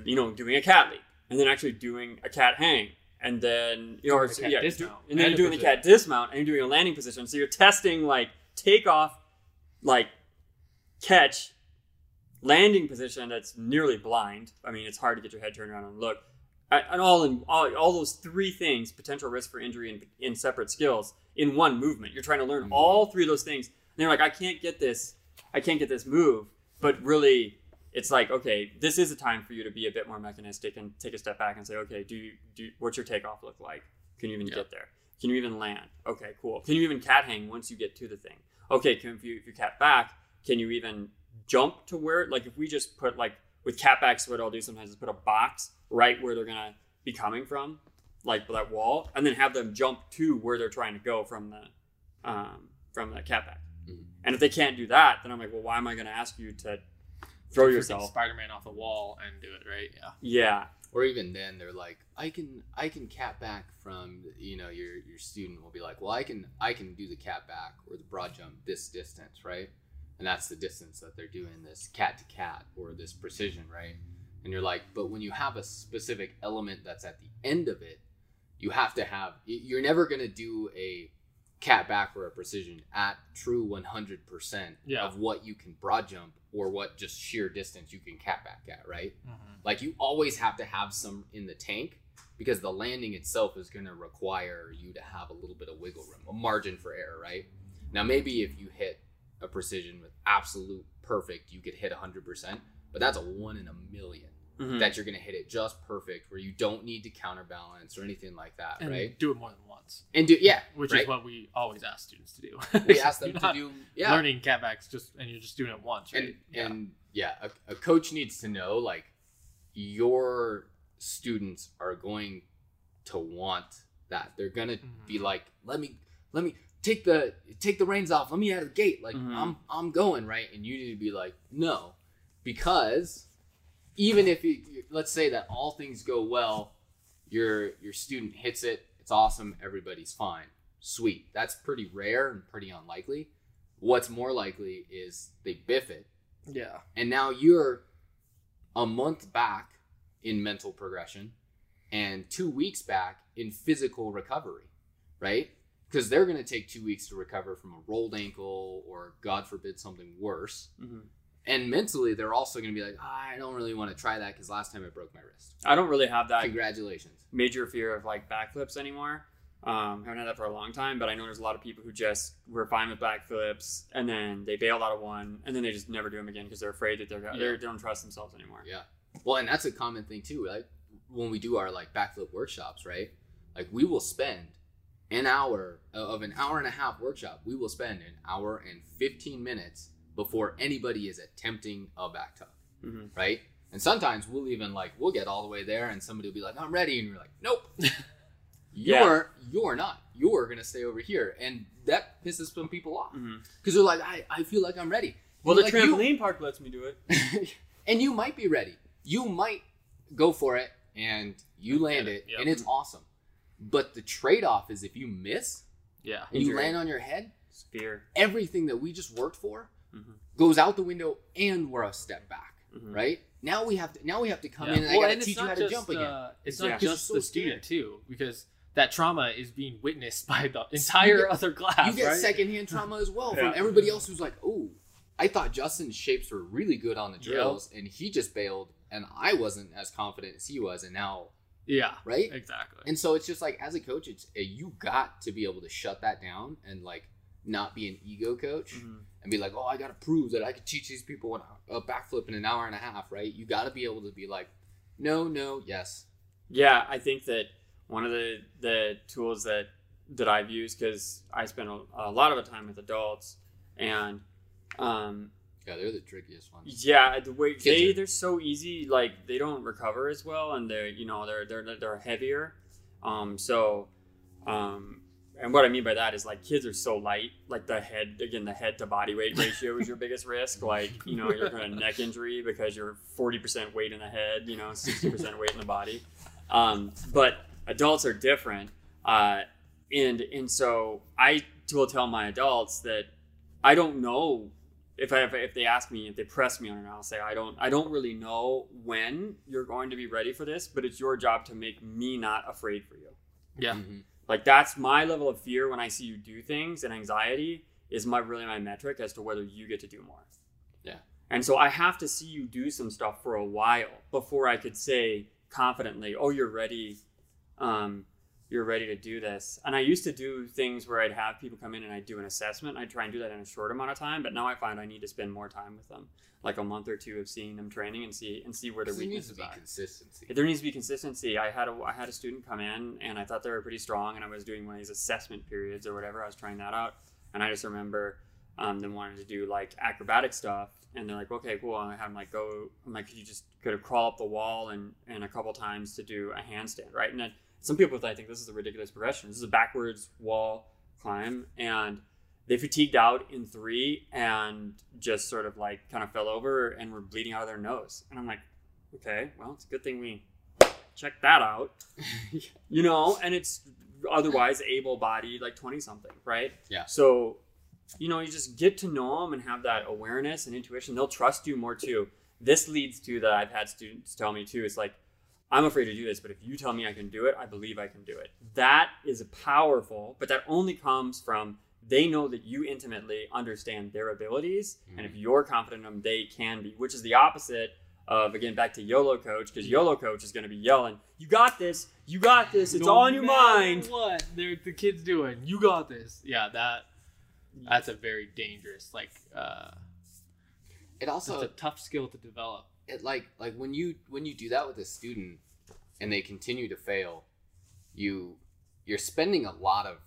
you know, doing a cat leap and then actually doing a cat hang. And then you know, or, yeah, do- and then you're doing the cat dismount and you're doing a landing position. So you're testing like takeoff, like catch, landing position that's nearly blind. I mean, it's hard to get your head turned around and look. And all in all, all those three things, potential risk for injury in, in separate skills in one movement. You're trying to learn Mhm. all three of those things. And they're like, I can't get this, I can't get this move. But really, it's like, okay, this is a time for you to be a bit more mechanistic and take a step back and say, okay, do you do what's your takeoff look like? Can you even Yeah. get there? Can you even land? Okay, cool. Can you even cat hang once you get to the thing? Okay, can if you if you cat back, can you even jump to where like if we just put like with cat backs what I'll do sometimes is put a box right where they're gonna be coming from, like that wall, and then have them jump to where they're trying to go from the um from the cat back. Mhm. And if they can't do that, then I'm like, well, why am I gonna ask you to throw yourself? Spider-Man off the wall and do it right. Yeah. Yeah. or even then they're like i can i can cat back from you know your your student will be like well i can i can do the cat back or the broad jump this distance right and that's the distance that they're doing this cat to cat or this precision right and you're like but when you have a specific element that's at the end of it you have to have you're never going to do a cat back or a precision at true 100% Yeah. of what you can broad jump or what just sheer distance you can cat back at right Mm-hmm. like you always have to have some in the tank because the landing itself is going to require you to have a little bit of wiggle room, a margin for error, right? Now maybe if you hit a precision with absolute perfect, you could hit 100%, but that's a 1 in a 1000000 Mhm. that you're going to hit it just perfect where you don't need to counterbalance or anything like that, And right? do it more than once, And do yeah, which right? is what we always ask students to do. we ask them to do yeah. learning catbacks just and you're just doing it once, right? and and yeah, a, a coach needs to know like your students are going to want that. They're gonna be Mhm. like, let me let me take the take the reins off. Let me out of the gate. Like Mhm. I'm I'm going right, and you need to be like no, because even if you, let's say that all things go well, your your student hits it, it's awesome, everybody's fine, sweet. That's pretty rare and pretty unlikely. What's more likely is they biff it yeah. and now you're a month back in mental progression and two weeks back in physical recovery right because they're going to take two weeks to recover from a rolled ankle or god forbid something worse Mhm. and mentally they're also going to be like "Ah, i don't really want to try that because last time i broke my wrist I don't really have that congratulations major fear of like backflips anymore. Um, haven't had that for a long time, but I know there's a lot of people who just were fine with backflips and then they bailed out of one and then they just never do them again because they're afraid that they're, Yeah. they're they don't trust themselves anymore. Yeah. Well, and that's a common thing too, Like When we do our like backflip workshops, right? Like we will spend an hour of an hour and a half workshop. We will spend an hour and 15 minutes before anybody is attempting a back tuck, Mhm. right? And sometimes we'll even like we'll get all the way there and somebody will be like, "I'm ready." And you're like, "Nope." Yeah. You're you're not. You're going to stay over here. And that pisses some people off Mhm. cuz they're like, "I I feel like I'm ready." Well, the Like, you- trampoline park lets me do it. and you might be ready. You might go for it and you land it, Yep. and it's awesome. But the trade off is if you miss Yeah. and you land on your head, Spear. everything that we just worked for Mhm. goes out the window, and we're a step back. Mhm. Right now we have to now we have to come Yeah. in and Well, I got to and teach you not how to just, jump again. uh, it's Yeah. not 'Cause you're just so the student too, because that trauma is being witnessed by the entire get- other class. you get right? secondhand trauma as well from everybody else who's like, oh, I thought Justin's shapes were really good on the drills, and he just bailed, and I wasn't as confident as he was, and now Yeah. right Exactly. And so it's just like as a coach, it's uh, you got to be able to shut that down and like not be an ego coach Mhm. and be like, oh, I got to prove that I could teach these people a backflip in an hour and a half, right? You got to be able to be like, no, no, yes, Yeah, I think that one of the the tools that that I've used because I spend a, a lot of the time with adults, and um, yeah, they're the trickiest ones. yeah, the way Kids they are- they're so easy, like they don't recover as well, and they're you know they're they're they're heavier, um, so um. And what I mean by that is like kids are so light, like the head again, the head to body weight ratio is your biggest risk. Like you know you're going to neck injury because you're forty percent weight in the head, you know sixty percent weight in the body. Um, but adults are different, uh, and and so I will tell my adults that I don't know if I if they ask me if they press me on it, I'll say I don't I don't really know when you're going to be ready for this, but it's your job to make me not afraid for you. Yeah. Mhm. Like that's my level of fear when I see you do things and anxiety is my really my metric as to whether you get to do more. Yeah. And so I have to see you do some stuff for a while before I could say confidently, "Oh, you're ready. Um, you're ready to do this." And I used to do things where I'd have people come in and I'd do an assessment. I'd try and do that in a short amount of time, but now I find I need to spend more time with them, like a month or two of seeing them training and see and see where their There needs to weaknesses be are. consistency. There needs to be consistency. I had a I had a student come in and I thought they were pretty strong, and I was doing one of these assessment periods or whatever. I was trying that out, and I just remember um, them wanting to do like acrobatic stuff, and they're like, "Okay, cool." And I had them like go. I'm like, "Could you just could have crawl up the wall and and a couple times to do a handstand, right?" And then some people I think this is a ridiculous progression. This is a backwards wall climb, and they fatigued out in three and just sort of like kind of fell over and were bleeding out of their nose. And I'm like, okay, well, it's a good thing we checked that out, you know, and it's otherwise able bodied, like 20 something, right? Yeah. So, you know, you just get to know them and have that awareness and intuition. They'll trust you more too. This leads to that I've had students tell me too. It's like, I'm afraid to do this, but if you tell me I can do it, I believe I can do it. That is powerful, but that only comes from they know that you intimately understand their abilities, and if you're confident in them, they can be, which is the opposite of again back to YOLO coach because YOLO coach is going to be yelling, "You got this, you got this, it's No all in your mind." What they're the kids doing? You got this. Yeah, that that's a very dangerous. Like, uh, It also. it's also a tough skill to develop. It like like when you when you do that with a student and they continue to fail, you you're spending a lot of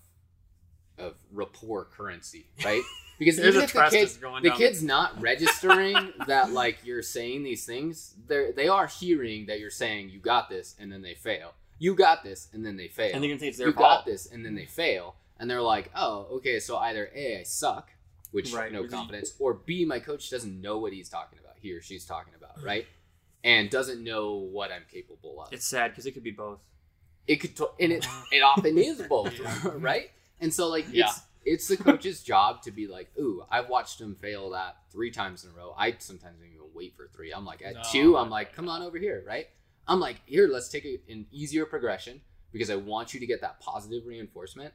of rapport currency, right? Because even if the trust kid the kid's not registering that like you're saying these things, they they are hearing that you're saying you got this and then they fail. You got this and then they fail. and they're to think it's their you fault. got this and then they fail and they're like oh okay so either a i suck which Right, no confidence or b my coach doesn't know what he's talking about he or she's talking about right? And doesn't know what i'm capable of. It's sad because it could be both. it could to- and it, it often is both Yeah. right? And so like Yeah. it's it's the coach's job to be like ooh i've watched him fail that three times in a row. I sometimes don't even wait for three. I'm like at No, two i'm like come on over here right? I'm like here let's take a, an easier progression because i want you to get that positive reinforcement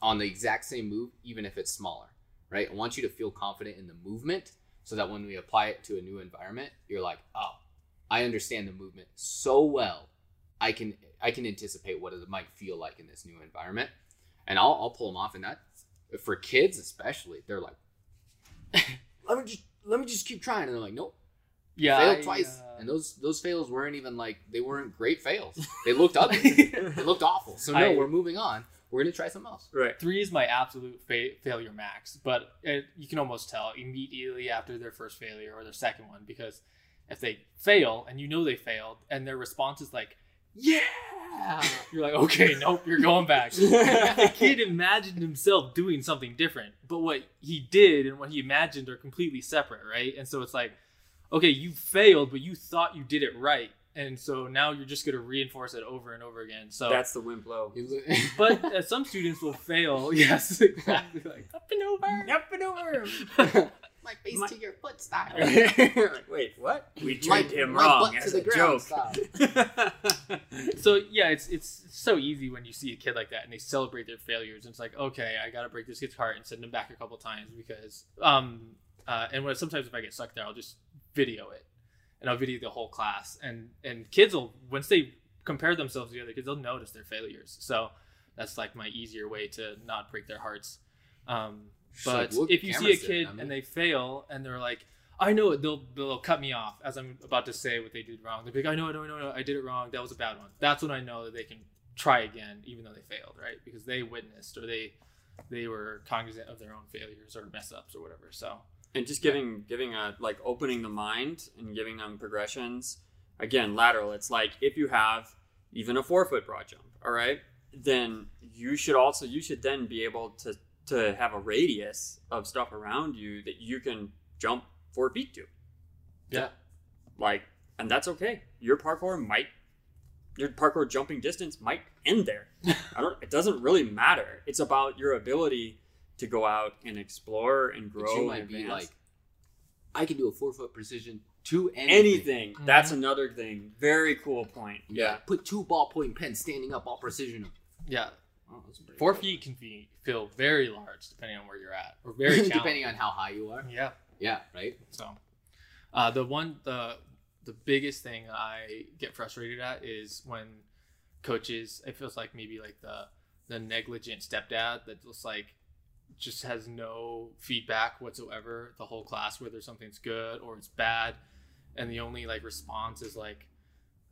on the exact same move even if it's smaller right? I want you to feel confident in the movement so that when we apply it to a new environment you're like oh i understand the movement so well. I can i can anticipate what it might feel like in this new environment. And i'll, I'll pull them off in that for kids especially they're like let me just let me just keep trying. And they're like nope. Yeah, failed I, twice. uh, and those those fails weren't even like they weren't great fails. They looked ugly. They looked awful. So no I- we're moving on we're gonna try something else Right. three is my absolute fa- failure max, but it, you can almost tell immediately after their first failure or their second one because if they fail and you know they failed and their response is like, "Yeah," you're like, "Okay, nope, you're going back." the kid imagined himself doing something different, but what he did and what he imagined are completely separate, right? And so it's like, okay, you failed, but you thought you did it right. And so now you're just going to reinforce it over and over again. So That's the wimp low. but uh, some students will fail. Yes, exactly. Like up and over. Up and over. my face My- to your foot style wait, what? We my, him wrong as a joke. So yeah, it's it's so easy when you see a kid like that and they celebrate their failures. And it's like, okay, I gotta break this kid's heart and send him back a couple times because um uh and when sometimes if I get stuck there, I'll just video it and I'll video the whole class and and kids will once they compare themselves to the other kids, they'll notice their failures. So that's like my easier way to not break their hearts. Um, but Like, if you see a kid I mean? and they fail and they're like, I know it, they'll they'll cut me off as I'm about to say what they did wrong. They'll be like, I know, I know, I know, I know, I did it wrong. That was a bad one. That's when I know that they can try again, even though they failed, right? Because they witnessed or they they were cognizant of their own failures or mess ups or whatever. So and just giving giving a like opening the mind and giving them progressions again lateral. It's like if you have even a four foot broad jump all right then you should also you should then be able to to have a radius of stuff around you that you can jump four feet to. Yeah. like and that's okay. Your parkour might your parkour jumping distance might end there. I don't it doesn't really matter. It's about your ability to go out and explore and But grow. you and might be advance. like, I can do a four foot precision to anything. anything. That's Mhm. another thing. Very cool point. Yeah. Put two ballpoint pens standing up, all precision. Yeah, Oh, that's pretty four cool. feet can be, feel very large depending on where you're at, or very depending on how high you are. Yeah. Yeah, right. So, uh, the one the the biggest thing I get frustrated at is when coaches. It feels like maybe like the the negligent stepdad that just like just has no feedback whatsoever the whole class whether something's good or it's bad, and the only like response is like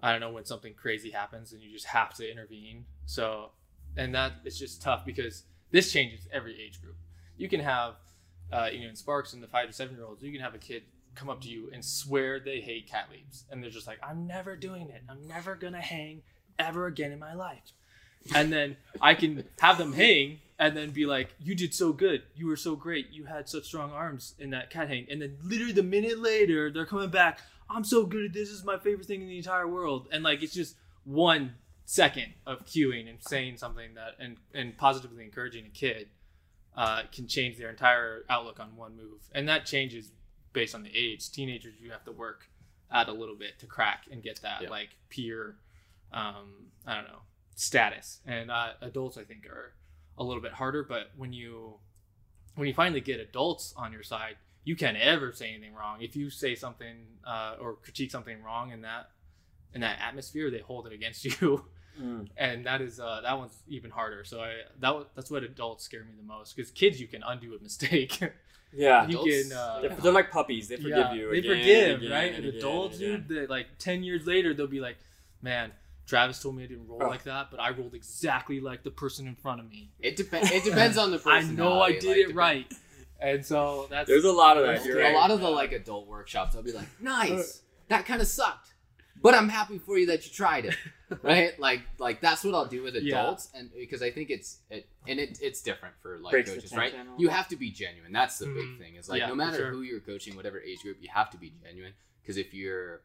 I don't know when something crazy happens and you just have to intervene. So, and that it's just tough because this changes every age group. You can have uh, you know, in Sparks and the five to seven year olds, you can have a kid come up to you and swear they hate cat leaps, and they're just like, "I'm never doing it. I'm never gonna hang ever again in my life." And then I can have them hang, and then be like, "You did so good. You were so great. You had such strong arms in that cat hang." And then literally the minute later, they're coming back. I'm so good at this. This is my favorite thing in the entire world. And like, it's just one second of cueing and saying something that and and positively encouraging a kid uh, can change their entire outlook on one move, and that changes based on the age. Teenagers, you have to work at a little bit to crack and get that Yeah. like peer, um, I don't know, status. And uh, adults, I think, are a little bit harder. But when you when you finally get adults on your side, you can't ever say anything wrong. If you say something uh, or critique something wrong in that in that atmosphere, they hold it against you Mm. and that is uh, that one's even harder. So I that wa- that's what adults scare me the most because kids you can undo a mistake. Yeah. you Adults- can uh, They're, they're like puppies. They forgive yeah, you. They again forgive, again right? And, And, again adults, and again. dude, they, like ten years later, they'll be like, "Man, Travis told me I didn't roll Oh. like that, but I rolled exactly like the person in front of me. It depends. It depends on the person. I know I did it right." And so that's There's a lot of that. You're A right. lot of the like adult workshops, I'll be like, "Nice, that kind of sucked, but I'm happy for you that you tried it." right? Like, like that's what I'll do with Yeah. adults, and because I think it's it, and it, it's different for like Breaks coaches, right? You have to be genuine. That's the Mhm. big thing. Is like Yeah, no matter sure. who you're coaching, whatever age group, you have to be genuine. Because if you're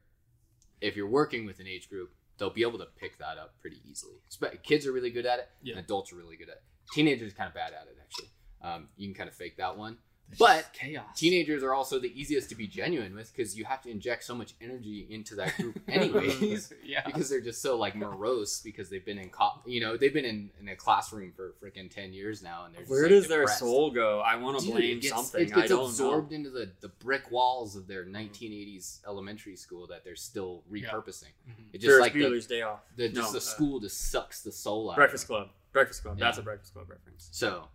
if you're working with an age group, they'll be able to pick that up pretty easily. Kids are really good at it, Yeah. and adults are really good at it. Teenagers are kind of bad at it, actually. Um, you can kind of fake that one. But chaos. teenagers are also the easiest to be genuine with because you have to inject so much energy into that group anyways yeah. because they're just so like morose because they've been in co- you know they've been in, in a classroom for freaking 10 years now and they're just, Where like, does their soul go? I want to blame it gets, something. it gets I don't absorbed know. into the, the brick walls of their 1980s elementary school that they're still Yeah. repurposing Mhm. it just Ferris like the, Day Off. the just No, the uh, school just sucks the soul out Breakfast. Club. Breakfast Club. That's a Breakfast Club reference. so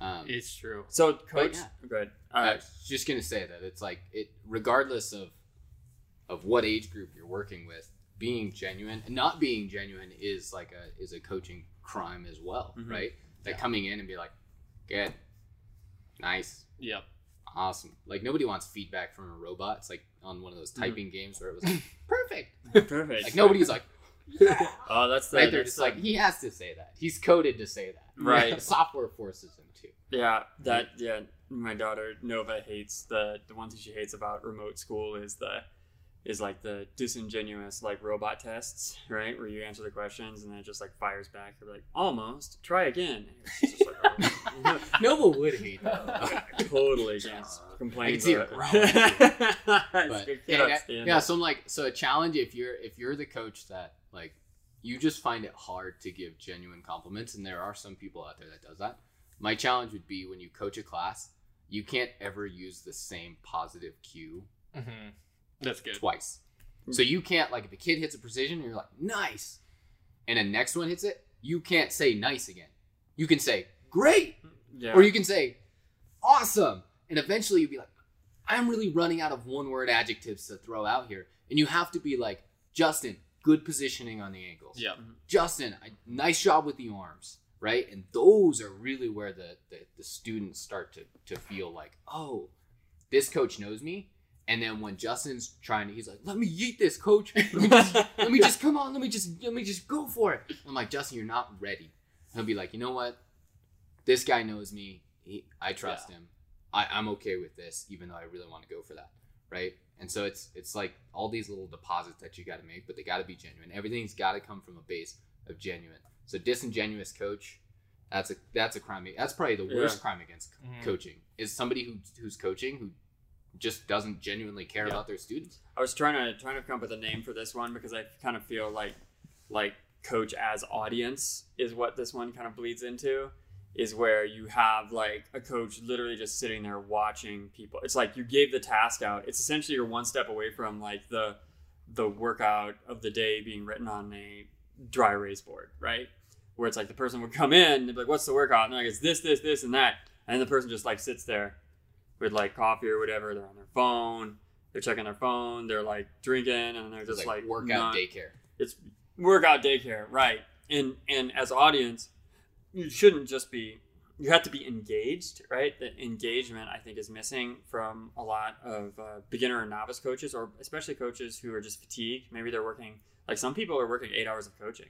um, It's true. So, coach, yeah. good. I Uh, was just gonna say that it's like it, regardless of of what age group you're working with, being genuine and not being genuine is like a is a coaching crime as well, Mhm. right? Like Yeah. coming in and be like, good, nice, Yep. awesome. Like nobody wants feedback from a robot. It's like on one of those Mhm. typing games where it was like, perfect. perfect. Like nobody's like, yeah. Oh, that's the. Right? They're just the- like he has to say that. He's coded to say that. Right. Software forces him to. Yeah, that yeah. My daughter Nova hates the the one thing she hates about remote school is the is like the disingenuous like robot tests, right? Where you answer the questions and then it just like fires back. You're like, almost. Try again. Like, oh. Nova would hate that. Totally can't complain. I can see it. but yeah, yeah, so I'm like so a challenge if you're if you're the coach that like you just find it hard to give genuine compliments and there are some people out there that does that. My challenge would be when you coach a class you can't ever use the same positive cue Mm-hmm. That's good. twice. So you can't like if a kid hits a precision you're like nice! And the next one hits it you can't say nice again. You can say great! Yeah. or you can say awesome! And eventually you'll be like i'm really running out of one word adjectives to throw out here. And you have to be like justin good positioning on the ankles Yeah. Mm-hmm. justin I, nice job with the arms right? And those are really where the, the, the students start to, to feel like oh this coach knows me. And then when justin's trying to he's like let me eat this coach. Let me just, let me just come on. Let me just let me just go for it. I'm like justin you're not ready. He'll be like you know what? This guy knows me. He, I trust him. I, I'm okay with this, even though I really want to go for that, right? And so it's it's like all these little deposits that you got to make, but they got to be genuine. Everything's got to come from a base of genuine. So disingenuous coach That's a that's a crime. That's probably the worst Yeah. crime against c- Mhm. coaching is somebody who who's coaching who just doesn't genuinely care Yeah. about their students. I was trying to trying to come up with a name for this one because I kind of feel like like coach as audience is what this one kind of bleeds into is where you have like a coach literally just sitting there watching people. It's like you gave the task out. It's essentially you're one step away from like the the workout of the day being written on a dry erase board, right? Where it's like the person would come in, like, "What's the workout?" And they're like, "It's this, this, this, and that," and the person just like sits there with like coffee or whatever. They're on their phone. They're checking their phone. They're like drinking, and they're It's just like, like, workout not- daycare. It's workout daycare, right? And and as audience, you shouldn't just be. You have to be engaged, right? The engagement I think is missing from a lot of uh, beginner and novice coaches, or especially coaches who are just fatigued. Maybe they're working like some people are working eight hours of coaching,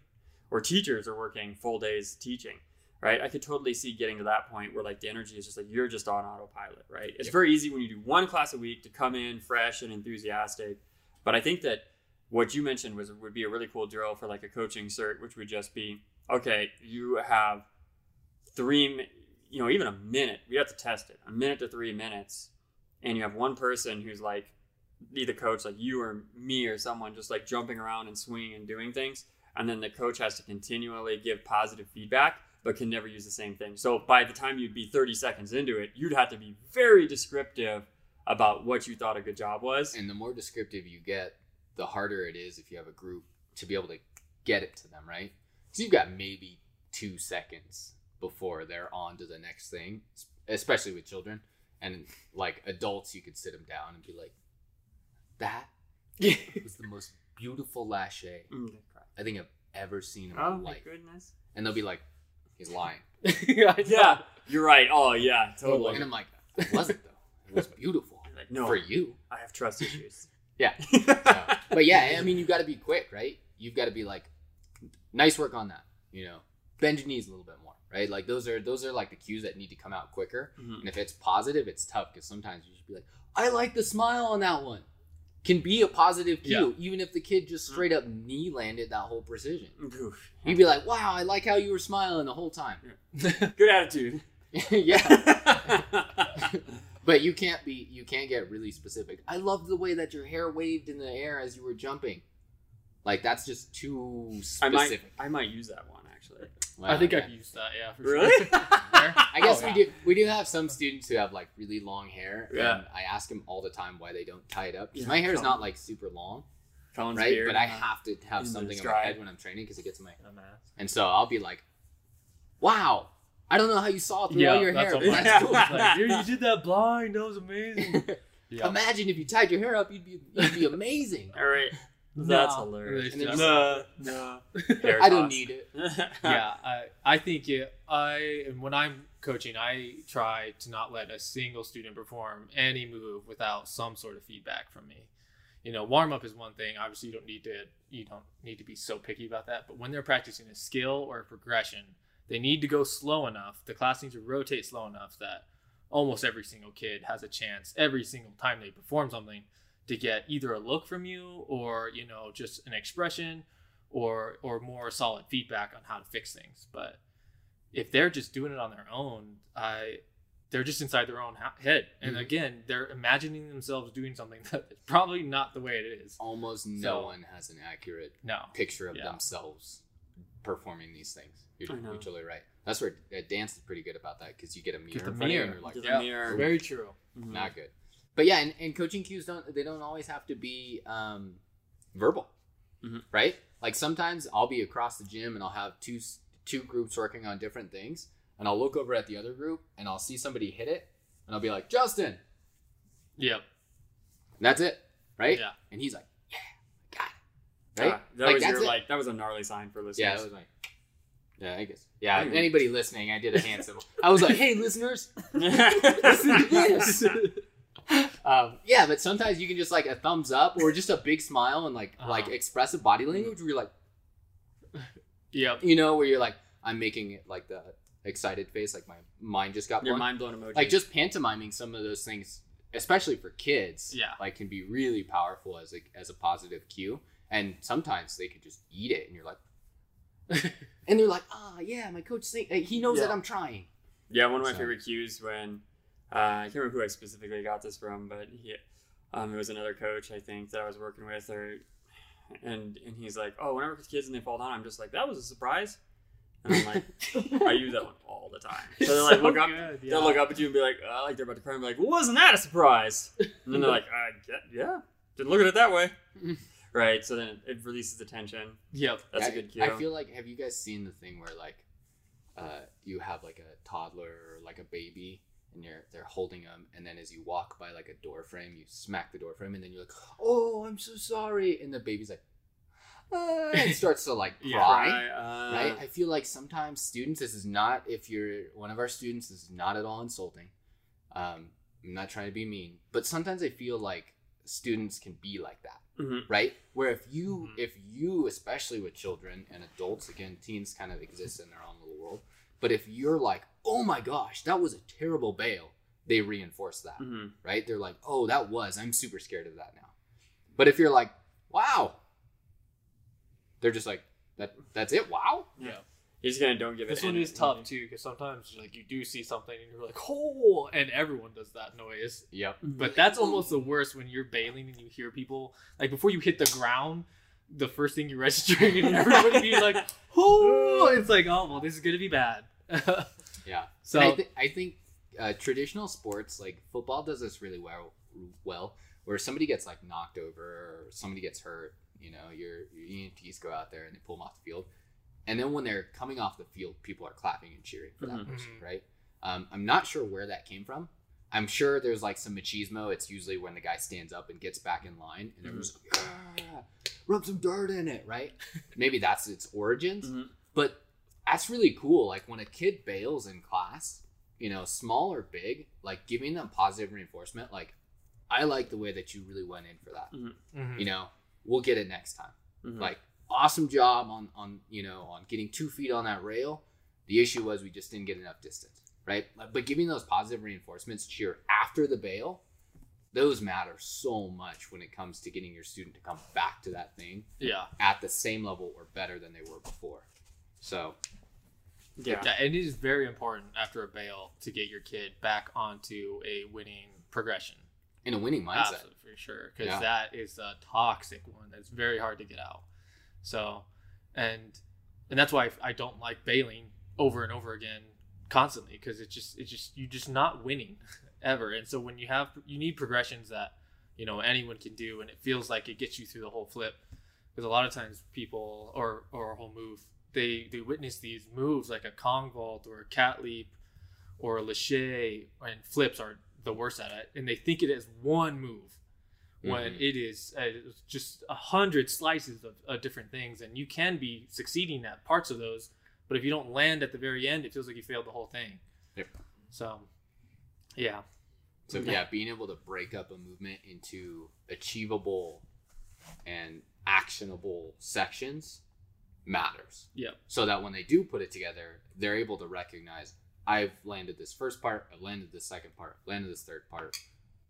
or teachers are working full days teaching right? I could totally see getting to that point where like the energy is just like you're just on autopilot, right? It's Yep. very easy when you do one class a week to come in fresh and enthusiastic, but I think that what you mentioned was would be a really cool drill for like a coaching cert, which would just be okay. You have three, you know, even a minute. We have to test it. A minute to three minutes, and you have one person who's like either coach like you or me or someone just like jumping around and swinging and doing things and then the coach has to continually give positive feedback but can never use the same thing so by the time you'd be 30 seconds into it you'd have to be very descriptive about what you thought a good job was And the more descriptive you get, the harder it is if you have a group to be able to get it to them, right? Because you've got maybe two seconds before they're on to the next thing, especially with children. And like adults, you could sit them down and be like, that was the most beautiful lache Mm. I think I've ever seen in my oh my life. goodness And they'll be like, he's lying. yeah you're right oh yeah totally And I'm like, it wasn't though. It was beautiful. like no For you. i have trust issues Yeah. but yeah, I mean, you got to be quick, right? You've got to be like, nice work on that. You know, bend your knees a little bit more, right? Like those are those are like the cues that need to come out quicker. Mhm. And if it's positive, it's tough because sometimes you should be like, I like the smile on that one. Can be a positive cue, even if the kid just straight up knee landed that whole precision. Oof. You'd be like, wow, I like how you were smiling the whole time. good attitude yeah. But you can't be you can't get really specific. I love the way that your hair waved in the air as you were jumping. Like that's just too i might specific. i might use that one actually I think okay. I've used that. Yeah, for Really? sure. I guess Oh, we yeah. do we do have some students who have like really long hair. Yeah. And I ask them all the time why they don't tie it up. 'Cause Yeah, my hair is not like super long, Colin's right? beard, but I uh, have to have something on my head when I'm training because it gets in my A mask. and so I'll be like, Wow, I don't know how you saw through yeah, all your that's hair, but that's is. cool. Like, you did that blind. That was amazing. Yeah. Imagine if you tied your hair up, you'd be you'd be amazing. all right that's No. hilarious And then no no I don't need it. yeah, I, I think it, I and when I'm coaching, I try to not let a single student perform any move without some sort of feedback from me. You know, warm up is one thing. Obviously, you don't need to you don't need to be so picky about that. But when they're practicing a skill or a progression, they need to go slow enough. The class needs to rotate slow enough that almost every single kid has a chance every single time they perform something to get either a look from you or you know just an expression or or more solid feedback on how to fix things. But if they're just doing it on their own, I they're just inside their own ha- head, and Mhm. again, they're imagining themselves doing something that's probably not the way it is. Almost no So- one has an accurate No, picture of Yeah. themselves performing these things. You're, you're totally right. That's where uh, dance is pretty good about that because you get a mirror Get the in front of you and mirror. you're like, Get the yeah, mirror. very true. Mhm. not good. But yeah, and, and coaching cues don't they don't always have to be um, verbal, Mhm. right? Like sometimes I'll be across the gym and I'll have two two groups working on different things, and I'll look over at the other group and I'll see somebody hit it, and I'll be like, Justin, Yep. and that's it, right? Yeah. And he's like, yeah, got it, right? That Like, was your it. like that was a gnarly sign for listeners. Yeah, that was like, yeah, I guess. Yeah, anybody listening, I did a hand symbol. I was like, hey, listeners, listen to this. um, yeah, but sometimes you can just like a thumbs up or just a big smile and like Uh-huh. like expressive body language where you're like, Yep. you know, where you're like, I'm making it like the excited face, like my mind just got Your mind blown emoji. Like just pantomiming some of those things, especially for kids, Yeah. like can be really powerful as a as a positive cue. And sometimes they could just eat it, and you're like, and they're like, ah, yeah, my coach think he knows that I'm trying. Yeah, one of my So- favorite cues when uh, I can't remember who I specifically got this from, but he, um, it was another coach I think that I was working with, or and and he's like, oh, whenever it's kids and they fall down, I'm just like, that was a surprise, and I'm like, I use that one all the time. So they like look up, good, they'll look up at you and be like, oh, like they're about to cry, and be like, well, wasn't that a surprise? And then they're like, uh, yeah, yeah, didn't look at it that way, right? So then it releases the tension. Yep. That's I, a good cue. I feel like have you guys seen the thing where like uh, you have like a toddler or like a baby and you're they're holding them and then as you walk by like a door frame you smack the door frame and then you're like oh I'm so sorry and the baby's like ah, and starts to like Yeah. cry Right, uh, right I feel like sometimes students this is not if you're one of our students this is not at all insulting um, I'm not trying to be mean but sometimes I feel like students can be like that mhm. right where if you Mhm. if you especially with children and adults again teens kind of exist in their own little world but if you're like oh my gosh that was a terrible bail they reinforce that Mhm. right they're like oh that was i'm super scared of that now but if you're like wow they're just like that that's it wow Yeah. He's gonna don't give it. This one is tough too because sometimes like you do see something and you're like, oh, and everyone does that noise. yep But that's almost the worst when you're bailing and you hear people like before you hit the ground, the first thing you're registering and everybody being like, oh, it's like, oh well, this is gonna be bad. yeah so And I, th- I think uh, traditional sports like football does this really well. Well, where somebody gets like knocked over or somebody gets hurt, you know, your, your EMTs go out there and they pull them off the field, and then when they're coming off the field, people are clapping and cheering for that Mhm. person, Mhm. right? Um, I'm not sure where that came from. I'm sure there's like some machismo. It's usually when the guy stands up and gets back in line, and everyone's like, yeah, rub some dirt in it, right? Maybe that's its origins. Mhm. But that's really cool. Like when a kid bails in class, you know, small or big, like giving them positive reinforcement. Like, I like the way that you really went in for that. Mhm. You know, we'll get it next time. Mhm. Like, awesome job on on you know on getting two feet on that rail. The issue was we just didn't get enough distance, right? But giving those positive reinforcements cheer after the bail, those matter so much when it comes to getting your student to come back to that thing yeah. at the same level or better than they were before. So yeah. Yeah, and it is very important after a bail to get your kid back onto a winning progression. in a winning mindset. Absolutely, for sure, because Yeah. that is a toxic one that's very hard to get out. So, and and that's why I don't like bailing over and over again constantly because it's just it's just you're just not winning ever. And so when you have you need progressions that you know anyone can do, and it feels like it gets you through the whole flip. Because a lot of times people or or a whole move they they witness these moves like a Kong vault or a cat leap or a lache and flips are the worst at it, and they think it is one move when Mhm. it is uh, just a hundred slices of, of different things, and you can be succeeding at parts of those, but if you don't land at the very end, it feels like you failed the whole thing. Yep. So, yeah, So yeah, being able to break up a movement into achievable and actionable sections matters. Yep. So that when they do put it together, they're able to recognize I've landed this first part, I've landed this second part, I've landed this third part.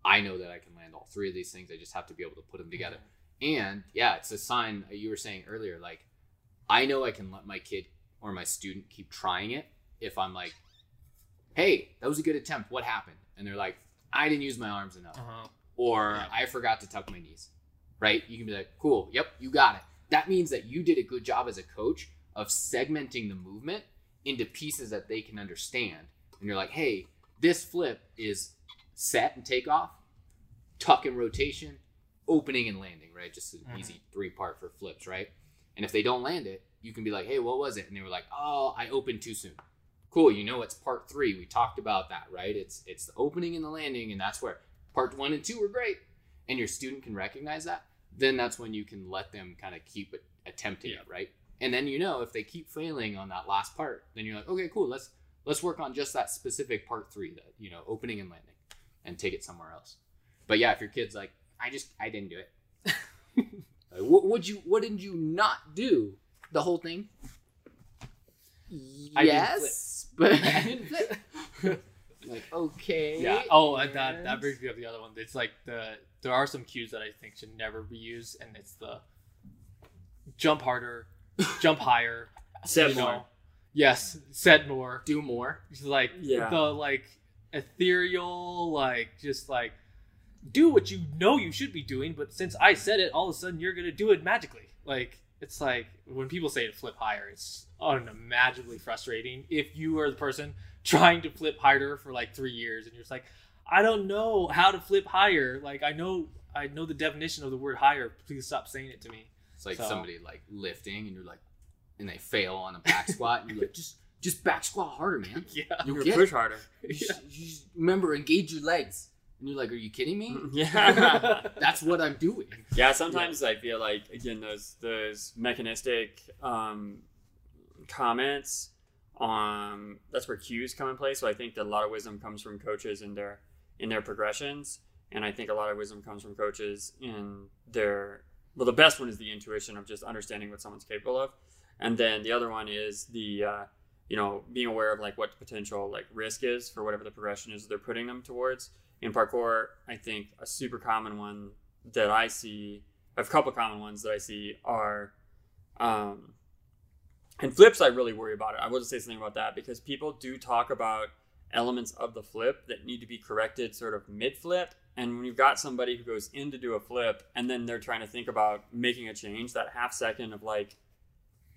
I know that I can land all three of these things. I just have to be able to put them together. And yeah, it's a sign uh, you were saying earlier like I know I can let my kid or my student keep trying it if I'm like, "Hey, that was a good attempt. What happened?" And they're like, "I didn't use my arms enough." uh-huh. or Yeah. I forgot to tuck my knees. Right? You can be like, cool, yep, you got it. That means that you did a good job as a coach of segmenting the movement into pieces that they can understand. And you're like, hey, this flip is set and takeoff, tuck and rotation, opening and landing, right? Just an Mhm. easy three part for flips, right? And if they don't land it, you can be like, hey, what was it? And they were like, oh, I opened too soon. Cool, you know it's part three. We talked about that, right? It's it's the opening and the landing, and that's where part one and two were great, and your student can recognize that, then that's when you can let them kind of keep attempting Yeah. it, right? And then you know if they keep failing on that last part, then you're like, okay, cool, let's let's work on just that specific part three, that you know, opening and landing, and take it somewhere else. But yeah, if your kid's like, I just I didn't do it. like, what would you? What didn't you not do? The whole thing. I yes, but I didn't flip. like okay. Yeah. Oh, and that that brings me up the other one. It's like the there are some cues that I think should never be used, and it's the jump harder, jump higher, Set more. know, yes, set more. Do more. Just like Yeah. the like ethereal, like just like do what you know you should be doing, but since I said it, all of a sudden you're gonna do it magically. Like it's like when people say to flip higher, it's unimaginably frustrating. If you are the person trying to flip higher for like three years and you're just like, I don't know how to flip higher. Like I know I know the definition of the word higher. Please stop saying it to me. It's like So- somebody like lifting and you're like, and they fail on a back squat and you're like, just just back squat harder, man. Yeah. You'll You push it. harder. You just- you just remember, engage your legs. And you're like, are you kidding me? Yeah. That's what I'm doing. Yeah, sometimes I feel like again those those mechanistic um, comments um that's where cues come in play. So I think that a lot of wisdom comes from coaches in their in their progressions, and I think a lot of wisdom comes from coaches in their well the best one is the intuition of just understanding what someone's capable of, and then the other one is the uh, you know being aware of like what potential like risk is for whatever the progression is they're putting them towards. In parkour, I think a super common one that I see, a couple common ones that I see are, um, and flips. I really worry about it. I will just say something about that because people do talk about elements of the flip that need to be corrected sort of mid flip. And when you've got somebody who goes in to do a flip and then they're trying to think about making a change, that half second of like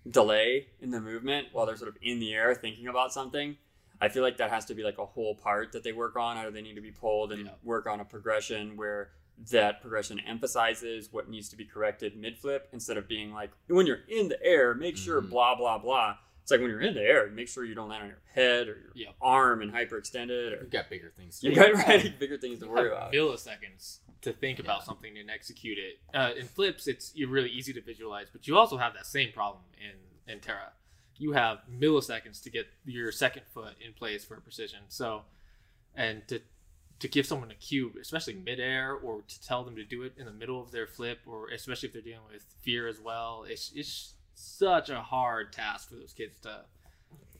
delay in the movement while they're sort of in the air thinking about something. I feel like that has to be like a whole part that they work on. Either they need to be pulled and Yeah. work on a progression where that progression emphasizes what needs to be corrected mid flip instead of being like when you're in the air, make sure Mhm. blah blah blah. It's like when you're in the air, make sure you don't land on your head or your Yep. arm and hyperextended or You've got bigger things. to you got right bigger things to worry about. milliseconds to think about something and execute it. Uh, in flips, it's you're really easy to visualize, but you also have that same problem in in Terra. You have milliseconds to get your second foot in place for precision. So, and to to give someone a cue, especially midair, or to tell them to do it in the middle of their flip, or especially if they're dealing with fear as well, it's it's such a hard task for those kids to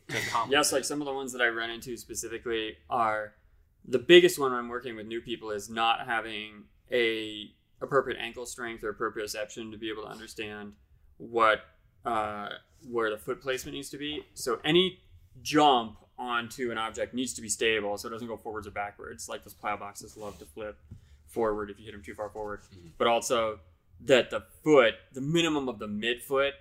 to accomplish. Yes, like some of the ones that I run into specifically are the biggest one I'm working with new people is not having a appropriate ankle strength or proprioception to be able to understand what uh, where the foot placement needs to be. So any jump onto an object needs to be stable, so it doesn't go forwards or backwards. Like those plyo boxes love to flip forward if you hit them too far forward, Mhm. but also that the foot, the minimum of the midfoot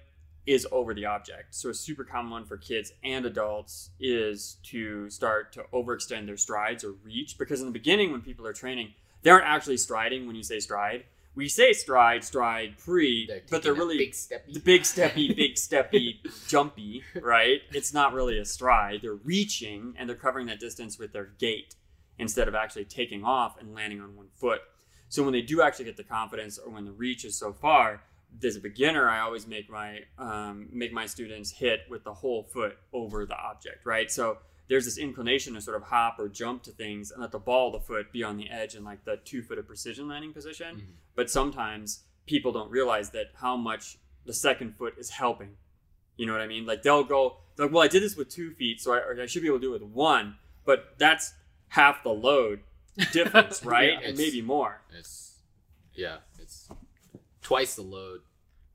is over the object. So a super common one for kids and adults is to start to overextend their strides or reach because in the beginning when people are training, they aren't actually striding when you say stride. We say stride, stride, pre, They're but they're really big steppy. the big steppy, big steppy, jumpy, right? It's not really a stride. They're reaching and they're covering that distance with their gait instead of actually taking off and landing on one foot. So when they do actually get the confidence or when the reach is so far, as a beginner, I always make my um, make my students hit with the whole foot over the object, right? So there's this inclination to sort of hop or jump to things and let the ball of the foot be on the edge in like the two foot of precision landing position. Mhm. But sometimes people don't realize that how much the second foot is helping. You know what I mean? Like they'll go, they're like, well, I did this with two feet, so I, I should be able to do it with one, but that's half the load difference, right? Yeah, and maybe more. It's yeah, it's twice the load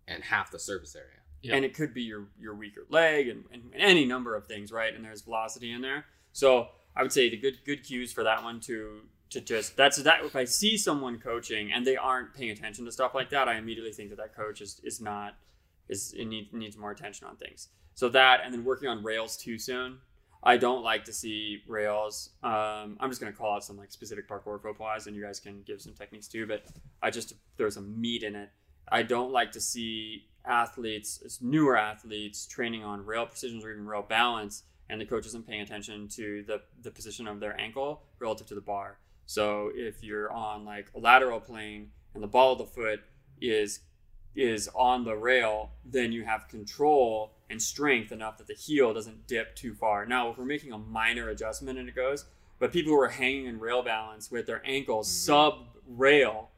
and half the surface area. Yeah. and it could be your your weaker leg and, and any number of things right? And there's velocity in there. So i would say the good good cues for that one to to just that's that if i see someone coaching and they aren't paying attention to stuff like that i immediately think that that coach is is not is it need, needs more attention on things. So that and then working on rails too soon. I don't like to see rails um, i'm just going to call out some like specific parkour faux and you guys can give some techniques too but i just throw some meat in it. I don't like to see athletes, newer athletes, training on rail precisions or even rail balance, and the coach isn't paying attention to the, the position of their ankle relative to the bar. So if you're on like a lateral plane and the ball of the foot is is on the rail, then you have control and strength enough that the heel doesn't dip too far. Now, if we're making a minor adjustment and it goes, but people who are hanging in rail balance with their ankles mm-hmm. sub rail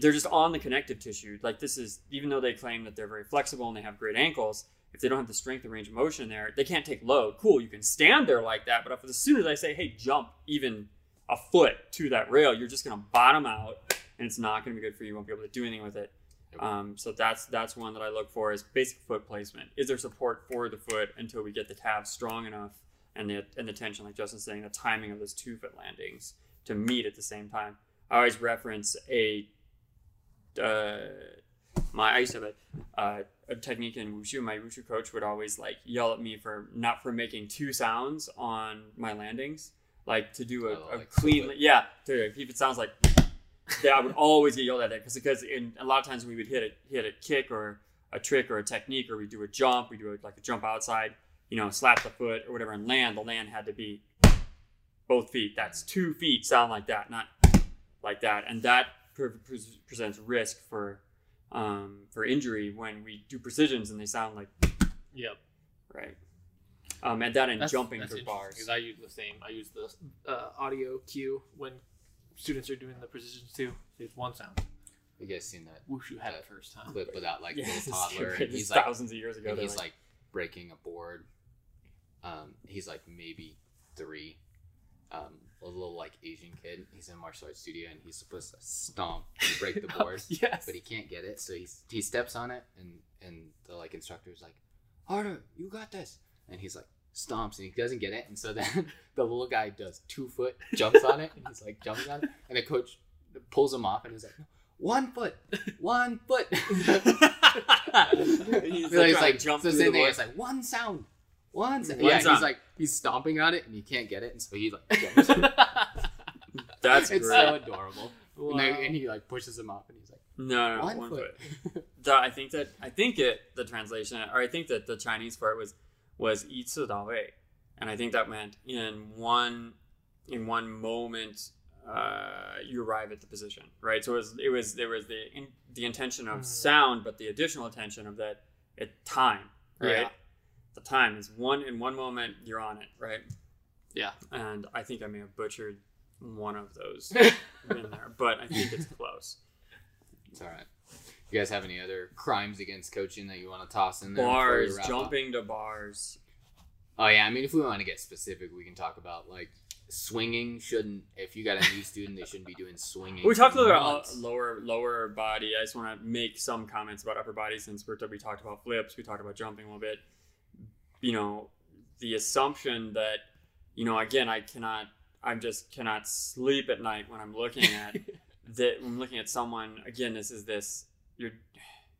they're just on the connective tissue. Like this is even though they claim that they're very flexible and they have great ankles, if they don't have the strength and range of motion there, they can't take load. Cool, you can stand there like that, but if, as soon as I say, "Hey, jump," even a foot to that rail, you're just gonna bottom out, and it's not gonna be good for you. You won't be able to do anything with it. Um, so that's that's one that I look for is basic foot placement. Is there support for the foot until we get the calves strong enough and the and the tension, like Justin's saying, the timing of those two foot landings to meet at the same time. I always reference a uh, my I used to have a, uh, a technique in wushu. My wushu coach would always like yell at me for not for making two sounds on my landings, like to do a, Oh, a like clean, yeah, to if it sounds like yeah, I would always get yelled at that because because in a lot of times we would hit a hit a kick or a trick or a technique or we do a jump, we do a, like a jump outside, you know, slap the foot or whatever and land. The land had to be both feet. That's two feet sound like that, not like that, and that pre- pre- presents risk for um, for injury when we do precisions and they sound like Yep. right. Um, and that and That's- jumping that's for interesting, bars. 'cause I use the same. I use the uh, audio cue when students are doing the precisions too. It's one sound. You guys seen that Wushu had Yeah. it first time. clip without like yeah, little toddler, and he's like, thousands of years ago. and they're he's like breaking a board. Um, he's like maybe three. Um, a little like Asian kid. He's in martial arts studio, and he's supposed to stomp and break the oh, board. yes. but he can't get it. So he he steps on it, and and the like instructor's like, "Harder, you got this." And he's like stomps, and he doesn't get it. And so then the little guy does two foot jumps on it, and he's like jumping on it, and the coach pulls him off, and he's like, "One foot, one foot." He's So he's like jump so through the. It's like one sound, one second. Yeah, he's like he's stomping on it and he can't get it, and so he like. Gets. That's it's great. so adorable. Wow. And, they, and, he like pushes him off and he's like, "No, no, one, one foot." foot. the, I think that I think it the translation, or I think that the Chinese part was was "itsu way and I think that meant in one in one moment uh, you arrive at the position, right? So it was it was there was the in, the intention of mm-hmm. sound, but the additional attention of that at time, right? Yeah. The time is one in one moment you're on it, right? Yeah. And I think I may have butchered one of those in there, but I think it's close. "It's all right." You guys have any other crimes against coaching that you want to toss in there? bars, jumping to bars. Oh yeah, I mean, if we want to get specific, we can talk about like swinging. Shouldn't if you got a new student, they shouldn't be doing swinging. We talked a little about lower lower body. I just want to make some comments about upper body since we're, we talked about flips, we talked about jumping a little bit. You know, the assumption that you know, again, I cannot, I just cannot sleep at night when I'm looking at that. When I'm looking at someone, again, this is this you're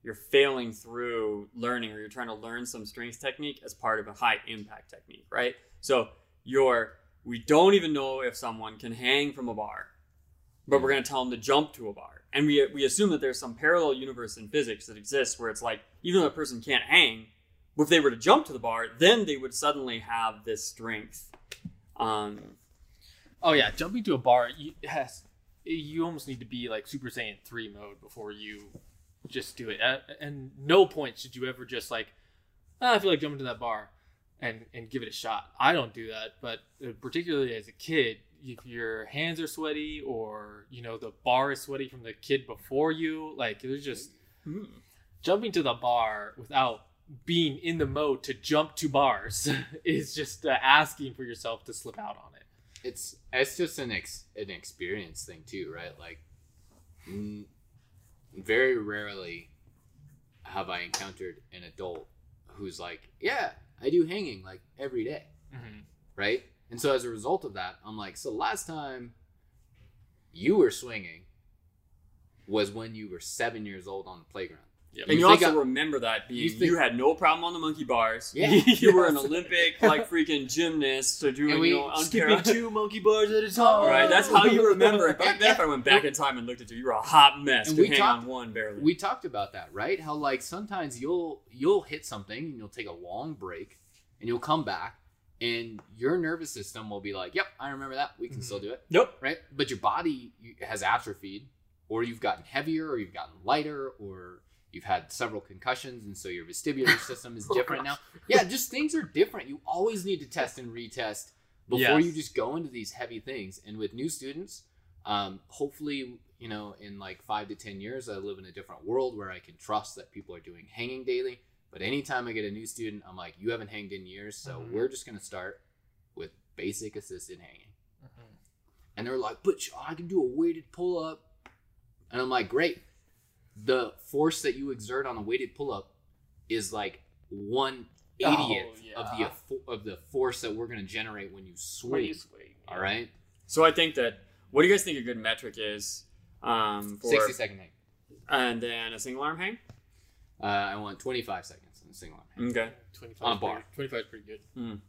you're failing through learning or you're trying to learn some strength technique as part of a high impact technique, right? So you're we don't even know if someone can hang from a bar, but we're mm. going to tell them to jump to a bar. And we, we assume that there's some parallel universe in physics that exists where it's like, even though a person can't hang, if they were to jump to the bar, then they would suddenly have this strength. Um, Oh yeah, jumping to a bar, you has you almost need to be like Super Saiyan three mode before you just do it. At, and no point should you ever just like, "Ah, I feel like jumping to that bar, and and give it a shot. I don't do that, but uh, particularly as a kid, if your hands are sweaty or you know the bar is sweaty from the kid before you, like there's just hmm. jumping to the bar without being in the mode to jump to bars is just uh, asking for yourself to slip out on it. it's it's just an ex, an experience thing too, right? Like, mm, very rarely have I encountered an adult who's like, "Yeah, I do hanging like every day," right? And so as a result of that, I'm like, so last time you were swinging was when you were seven years old on the playground. Yep. And You you, also I- remember that being you you, had no problem on the monkey bars. Yeah. you were an Olympic like freaking gymnast, so doing And we- you know Skipping two monkey bars at a time. Right, that's how you remember it. Yeah, But then if I went back in time and looked at you, you were a hot mess. And to we hang talked- on one barely. we talked about that right how like sometimes you'll you'll hit something and you'll take a long break and you'll come back and your nervous system will be like yep i remember that we can Mhm. still do it nope. right but your body has atrophied or you've gotten heavier or you've gotten lighter or you've had several concussions and so your vestibular system is Oh, different now. yeah just things are different. You always need to test and retest before Yes. you just go into these heavy things. And with new students um, hopefully you know in like five to ten years i live in a different world where i can trust that people are doing hanging daily. But anytime i get a new student i'm like you haven't hanged in years so Mhm. we're just going to start with basic assisted hanging. Mhm. and they're like but i can do a weighted pull-up. And i'm like great the force that you exert on a weighted pull up is like one eightieth Oh, of the of the force that we're gonna generate when you swing. When you swing, All right, So I think that what do you guys think a good metric is um, for sixty second hang. and then a single arm hang? Uh, I want twenty five seconds in a single arm. hang. Okay. 25 On is bar. 25 is pretty good.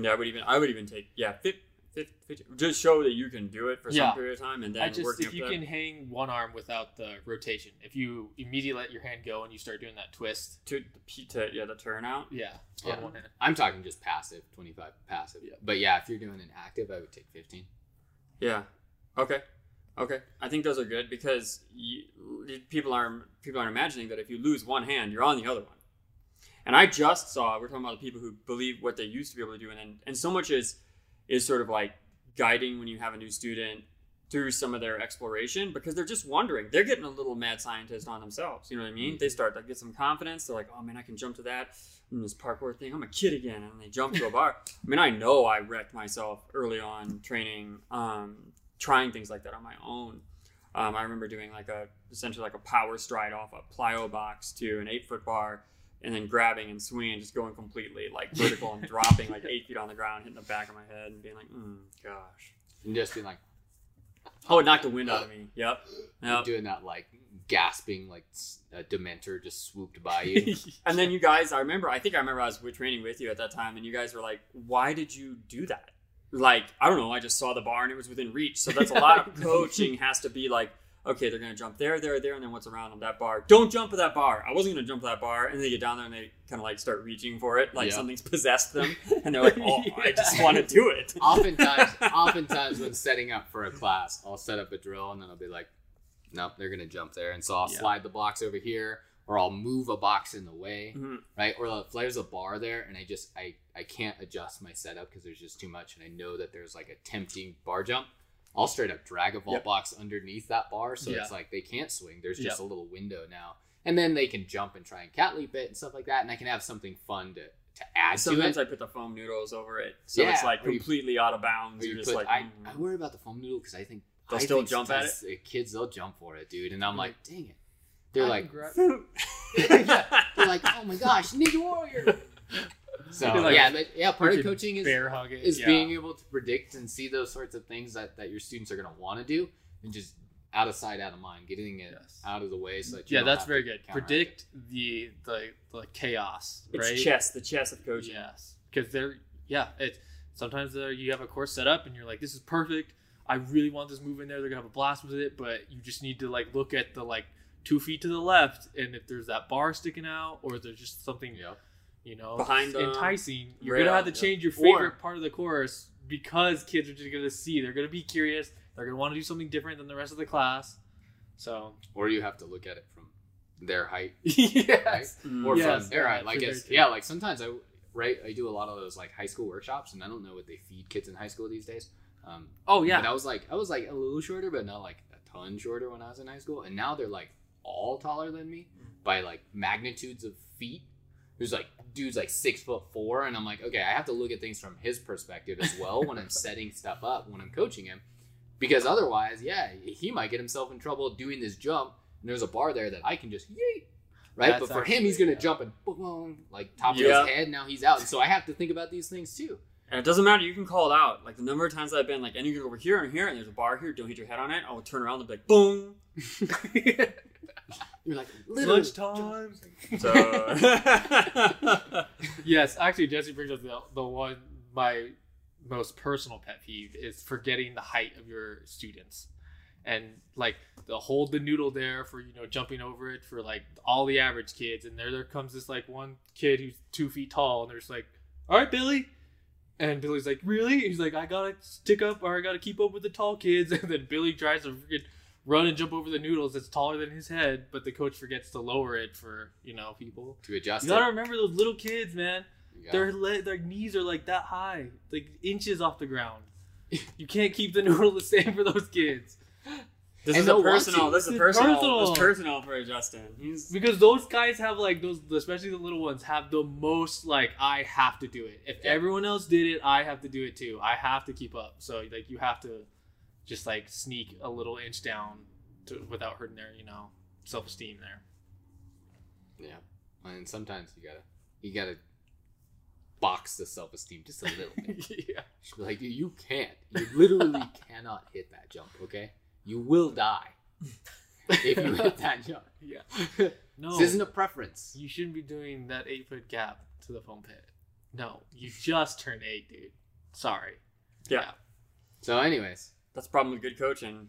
Yeah, I would even I would even take yeah, 50, 50, just show that you can do it for Yeah. some period of time and then I just working if you to can hang one arm without the rotation, if you immediately let your hand go and you start doing that twist, to, to, to yeah the turnout. yeah, Yeah. on one hand. I'm talking just passive, twenty five passive. Yeah. But yeah, if you're doing an active, I would take fifteen. Yeah. Okay. Okay. I think those are good because you, people are people aren't imagining that if you lose one hand, you're on the other one. And I just saw we're talking about the people who believe what they used to be able to do, and and so much is is sort of like guiding when you have a new student through some of their exploration because they're just wondering. They're getting a little mad scientist on themselves. You know what I mean? They start to get some confidence. They're like, oh man, I can jump to that. And this parkour thing, I'm a kid again, and they jump to a bar. I mean, I know I wrecked myself early on training, um, trying things like that on my own. Um, I remember doing like a essentially like a power stride off a plyo box to an eight foot bar, and then grabbing and swinging, just going completely like vertical and dropping like eight feet on the ground, hitting the back of my head, and being like, mm, gosh. And just being like Oh, it knocked the wind out of me. Yep. Yep. doing that like gasping like a dementor just swooped by you. and then you guys, I remember, I think I remember I was with- training with you at that time, and you guys were like, "Why did you do that?" Like, I don't know. I just saw the bar and it was within reach. So that's a lot of coaching has to be like, okay, they're gonna jump there, there, there, and then what's around them that bar. Don't jump at that bar. I wasn't gonna jump at that bar, and then they get down there and they kind of like start reaching for it, like Yeah. something's possessed them, and they're like, "Oh, I just want to do it." oftentimes, oftentimes when setting up for a class, I'll set up a drill and then I'll be like, nope, they're gonna jump there, and so I'll Yeah. slide the box over here, or I'll move a box in the way, Mhm. right? Or if there's a bar there and I just I I can't adjust my setup because there's just too much, and I know that there's like a tempting bar jump. I'll straight up drag a vault Yep. box underneath that bar, so Yeah. it's like they can't swing. There's Yeah. just a little window now, and then they can jump and try and cat leap it and stuff like that, and I can have something fun to to add to it. Sometimes I put the foam noodles over it, so Yeah, it's like or you- completely out of bounds. You're you just put, like, I, mm. I worry about the foam noodle because I think They'll I still think jump at sometimes the Kids, they'll jump for it, dude. And I'm like, dang it. They're I like, can grab- they're like, oh my gosh, Ninja Warrior. So like yeah, but yeah, part of coaching is bear hug it. is yeah. being able to predict and see those sorts of things that, that your students are going to want to do, and just out of sight, out of mind, getting it Yes. out of the way so that you Yeah, that's very good. counteract Predict the the the chaos, it's chess, the chess of coaching. Yes, because they're yeah. It sometimes you have a course set up and you're like, this is perfect. I really want this move in there. They're gonna have a blast with it, but you just need to like look at the like two feet to the left, and if there's that bar sticking out, or there's just something it. Yep. You know Behind them, enticing, you're rail, gonna have to yeah. change your Or- favorite part of the course because kids are just gonna see. They're gonna be curious. They're gonna want to do something different than the rest of the class. So Or you have to look at it from their height yes, Mm. or Yes, from their height. Like it's yeah, like sometimes I right I do a lot of those like high school workshops, and I don't know what they feed kids in high school these days. Um, Oh yeah. But I was like, I was like a little shorter, but not like a ton shorter when I was in high school. And now they're like all taller than me by like magnitudes of feet. Who's like dude's like six foot four, and I'm like, okay, I have to look at things from his perspective as well when I'm setting stuff up when I'm coaching him, because otherwise, yeah, he might get himself in trouble doing this jump. And there's a bar there that I can just yeet, right? That's but for him, he's gonna yeah. jump and boom, like top Yeah. of his head. Now he's out, and so I have to think about these things too. And it doesn't matter. You can call it out. Like the number of times I've been like, and you can go over here and here, and there's a bar here. Don't hit your head on it. I'll turn around and be like, boom. You're like literally Lunchtime. So Yes, actually, Jesse brings up the, the one my most personal pet peeve is forgetting the height of your students, and like the hold the noodle there for you know jumping over it for like all the average kids, and there there comes this like one kid who's two feet tall, and there's like, all right, Billy. And Billy's like, really? He's like, I gotta stick up or I gotta keep up with the tall kids. And then Billy tries to freaking run and jump over the noodles that's taller than his head, but the coach forgets to lower it for, you know, people. to adjust. You gotta remember those little kids, man. Their le- their knees are like that high, like inches off the ground. You can't keep the noodle the same for those kids this And is a personal. to. This is It's personal. personal. This is personal for Justin. He's because those guys have like those, especially the little ones, have the most like I have to do it. If Yeah. everyone else did it, I have to do it too. I have to keep up. So like you have to just like sneak a little inch down to, without hurting their you know self esteem there. Yeah, and sometimes you gotta you gotta box the self esteem just a little bit. yeah. Just be like, you can't. You literally cannot hit that jump. Okay, you will die if you hit that jump. Yeah. No. This isn't a preference. you shouldn't be doing that eight foot gap to the foam pit. No, you just turned eight, dude. Sorry. Yeah. So, anyways, That's the problem with good coaching.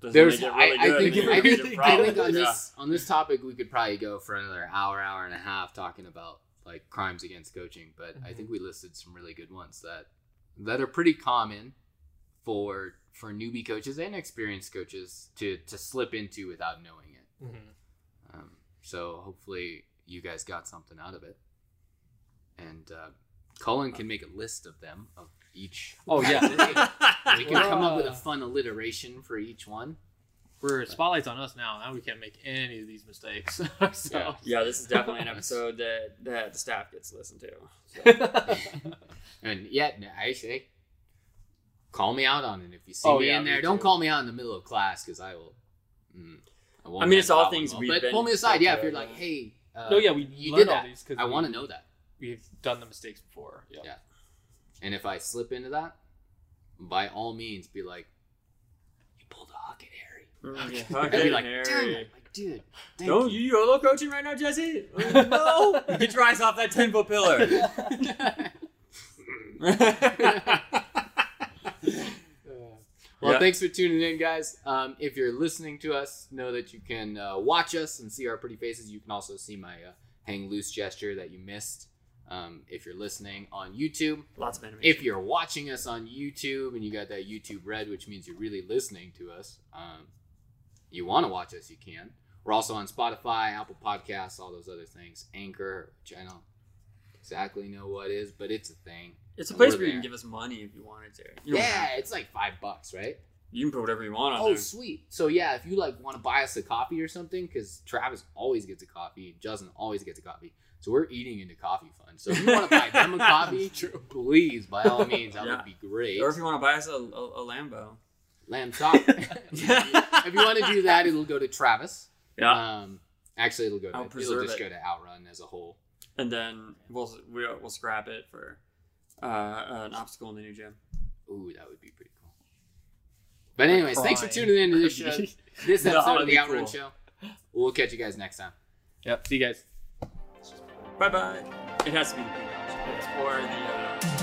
Doesn't there's make it I, really I think it I think, it a I think on Yeah. this on this topic we could probably go for another hour, hour and a half talking about like crimes against coaching. But I Mhm. think we listed some really good ones that that are pretty common for for newbie coaches and experienced coaches to to slip into without knowing it. Mm-hmm. Um, so hopefully you guys got something out of it. And uh, Colin can make a list of them of each. Oh, yeah. we can come up with a fun alliteration for each one. We're spotlights on us now. Now we can't make any of these mistakes. so. Yeah. Yeah, this is definitely an episode that, that the staff gets to listen to. So. And yet, I say, call me out on it if you see Oh, me yeah, in me there. Don't call me out in the middle of class because I will. Mm, I, won't I mean, it's all things we've But been pull me aside, yeah. If you're like, hey, uh, no, yeah, we you did all that. these because I want to know that. We've done the mistakes before. Yeah. Yeah. And if I slip into that, by all means, be like, you pulled a Huckett, Harry. Mm, I'd okay, be like, Harry. damn it, like, dude. Thank Don't you YOLO coaching right now, Jesse? no! Get your eyes off that 10 foot pillar. Well, Yeah. thanks for tuning in, guys. Um, if you're listening to us, know that you can uh, watch us and see our pretty faces. You can also see my uh, hang loose gesture that you missed. Um, if you're listening on YouTube, Lots of animation. if you're watching us on YouTube and you got that YouTube red, which means you're really listening to us, um, you want to watch us, you can. We're also on Spotify, Apple Podcasts, all those other things. Anchor, which I don't exactly know what is, but it's a thing. it's a place where you can give us money if you wanted to. You Yeah, it's like five bucks, right? You can put whatever you want on Oh, there. sweet. So yeah, if you like want to buy us a coffee or something, because Travis always gets a coffee, Justin always gets a coffee. So we're eating into coffee fund. So if you want to buy them a coffee, please, by all means, that Yeah. would be great. Or if you want to buy us a, a, a Lambo. Lamb chop. if you want to do that, it'll go to Travis. Yeah. Um, actually, it'll go. To, I'll it'll just it. go to Outrun as a whole. and then we'll, we'll, we'll scrap it for uh, an obstacle in the new gym. Ooh, that would be pretty cool. But anyways, thanks for tuning in to this show. This No, episode of the Outrun cool. Show. We'll catch you guys next time. Yep. See you guys. Bye bye. It has to be the pink option. Or the. Uh,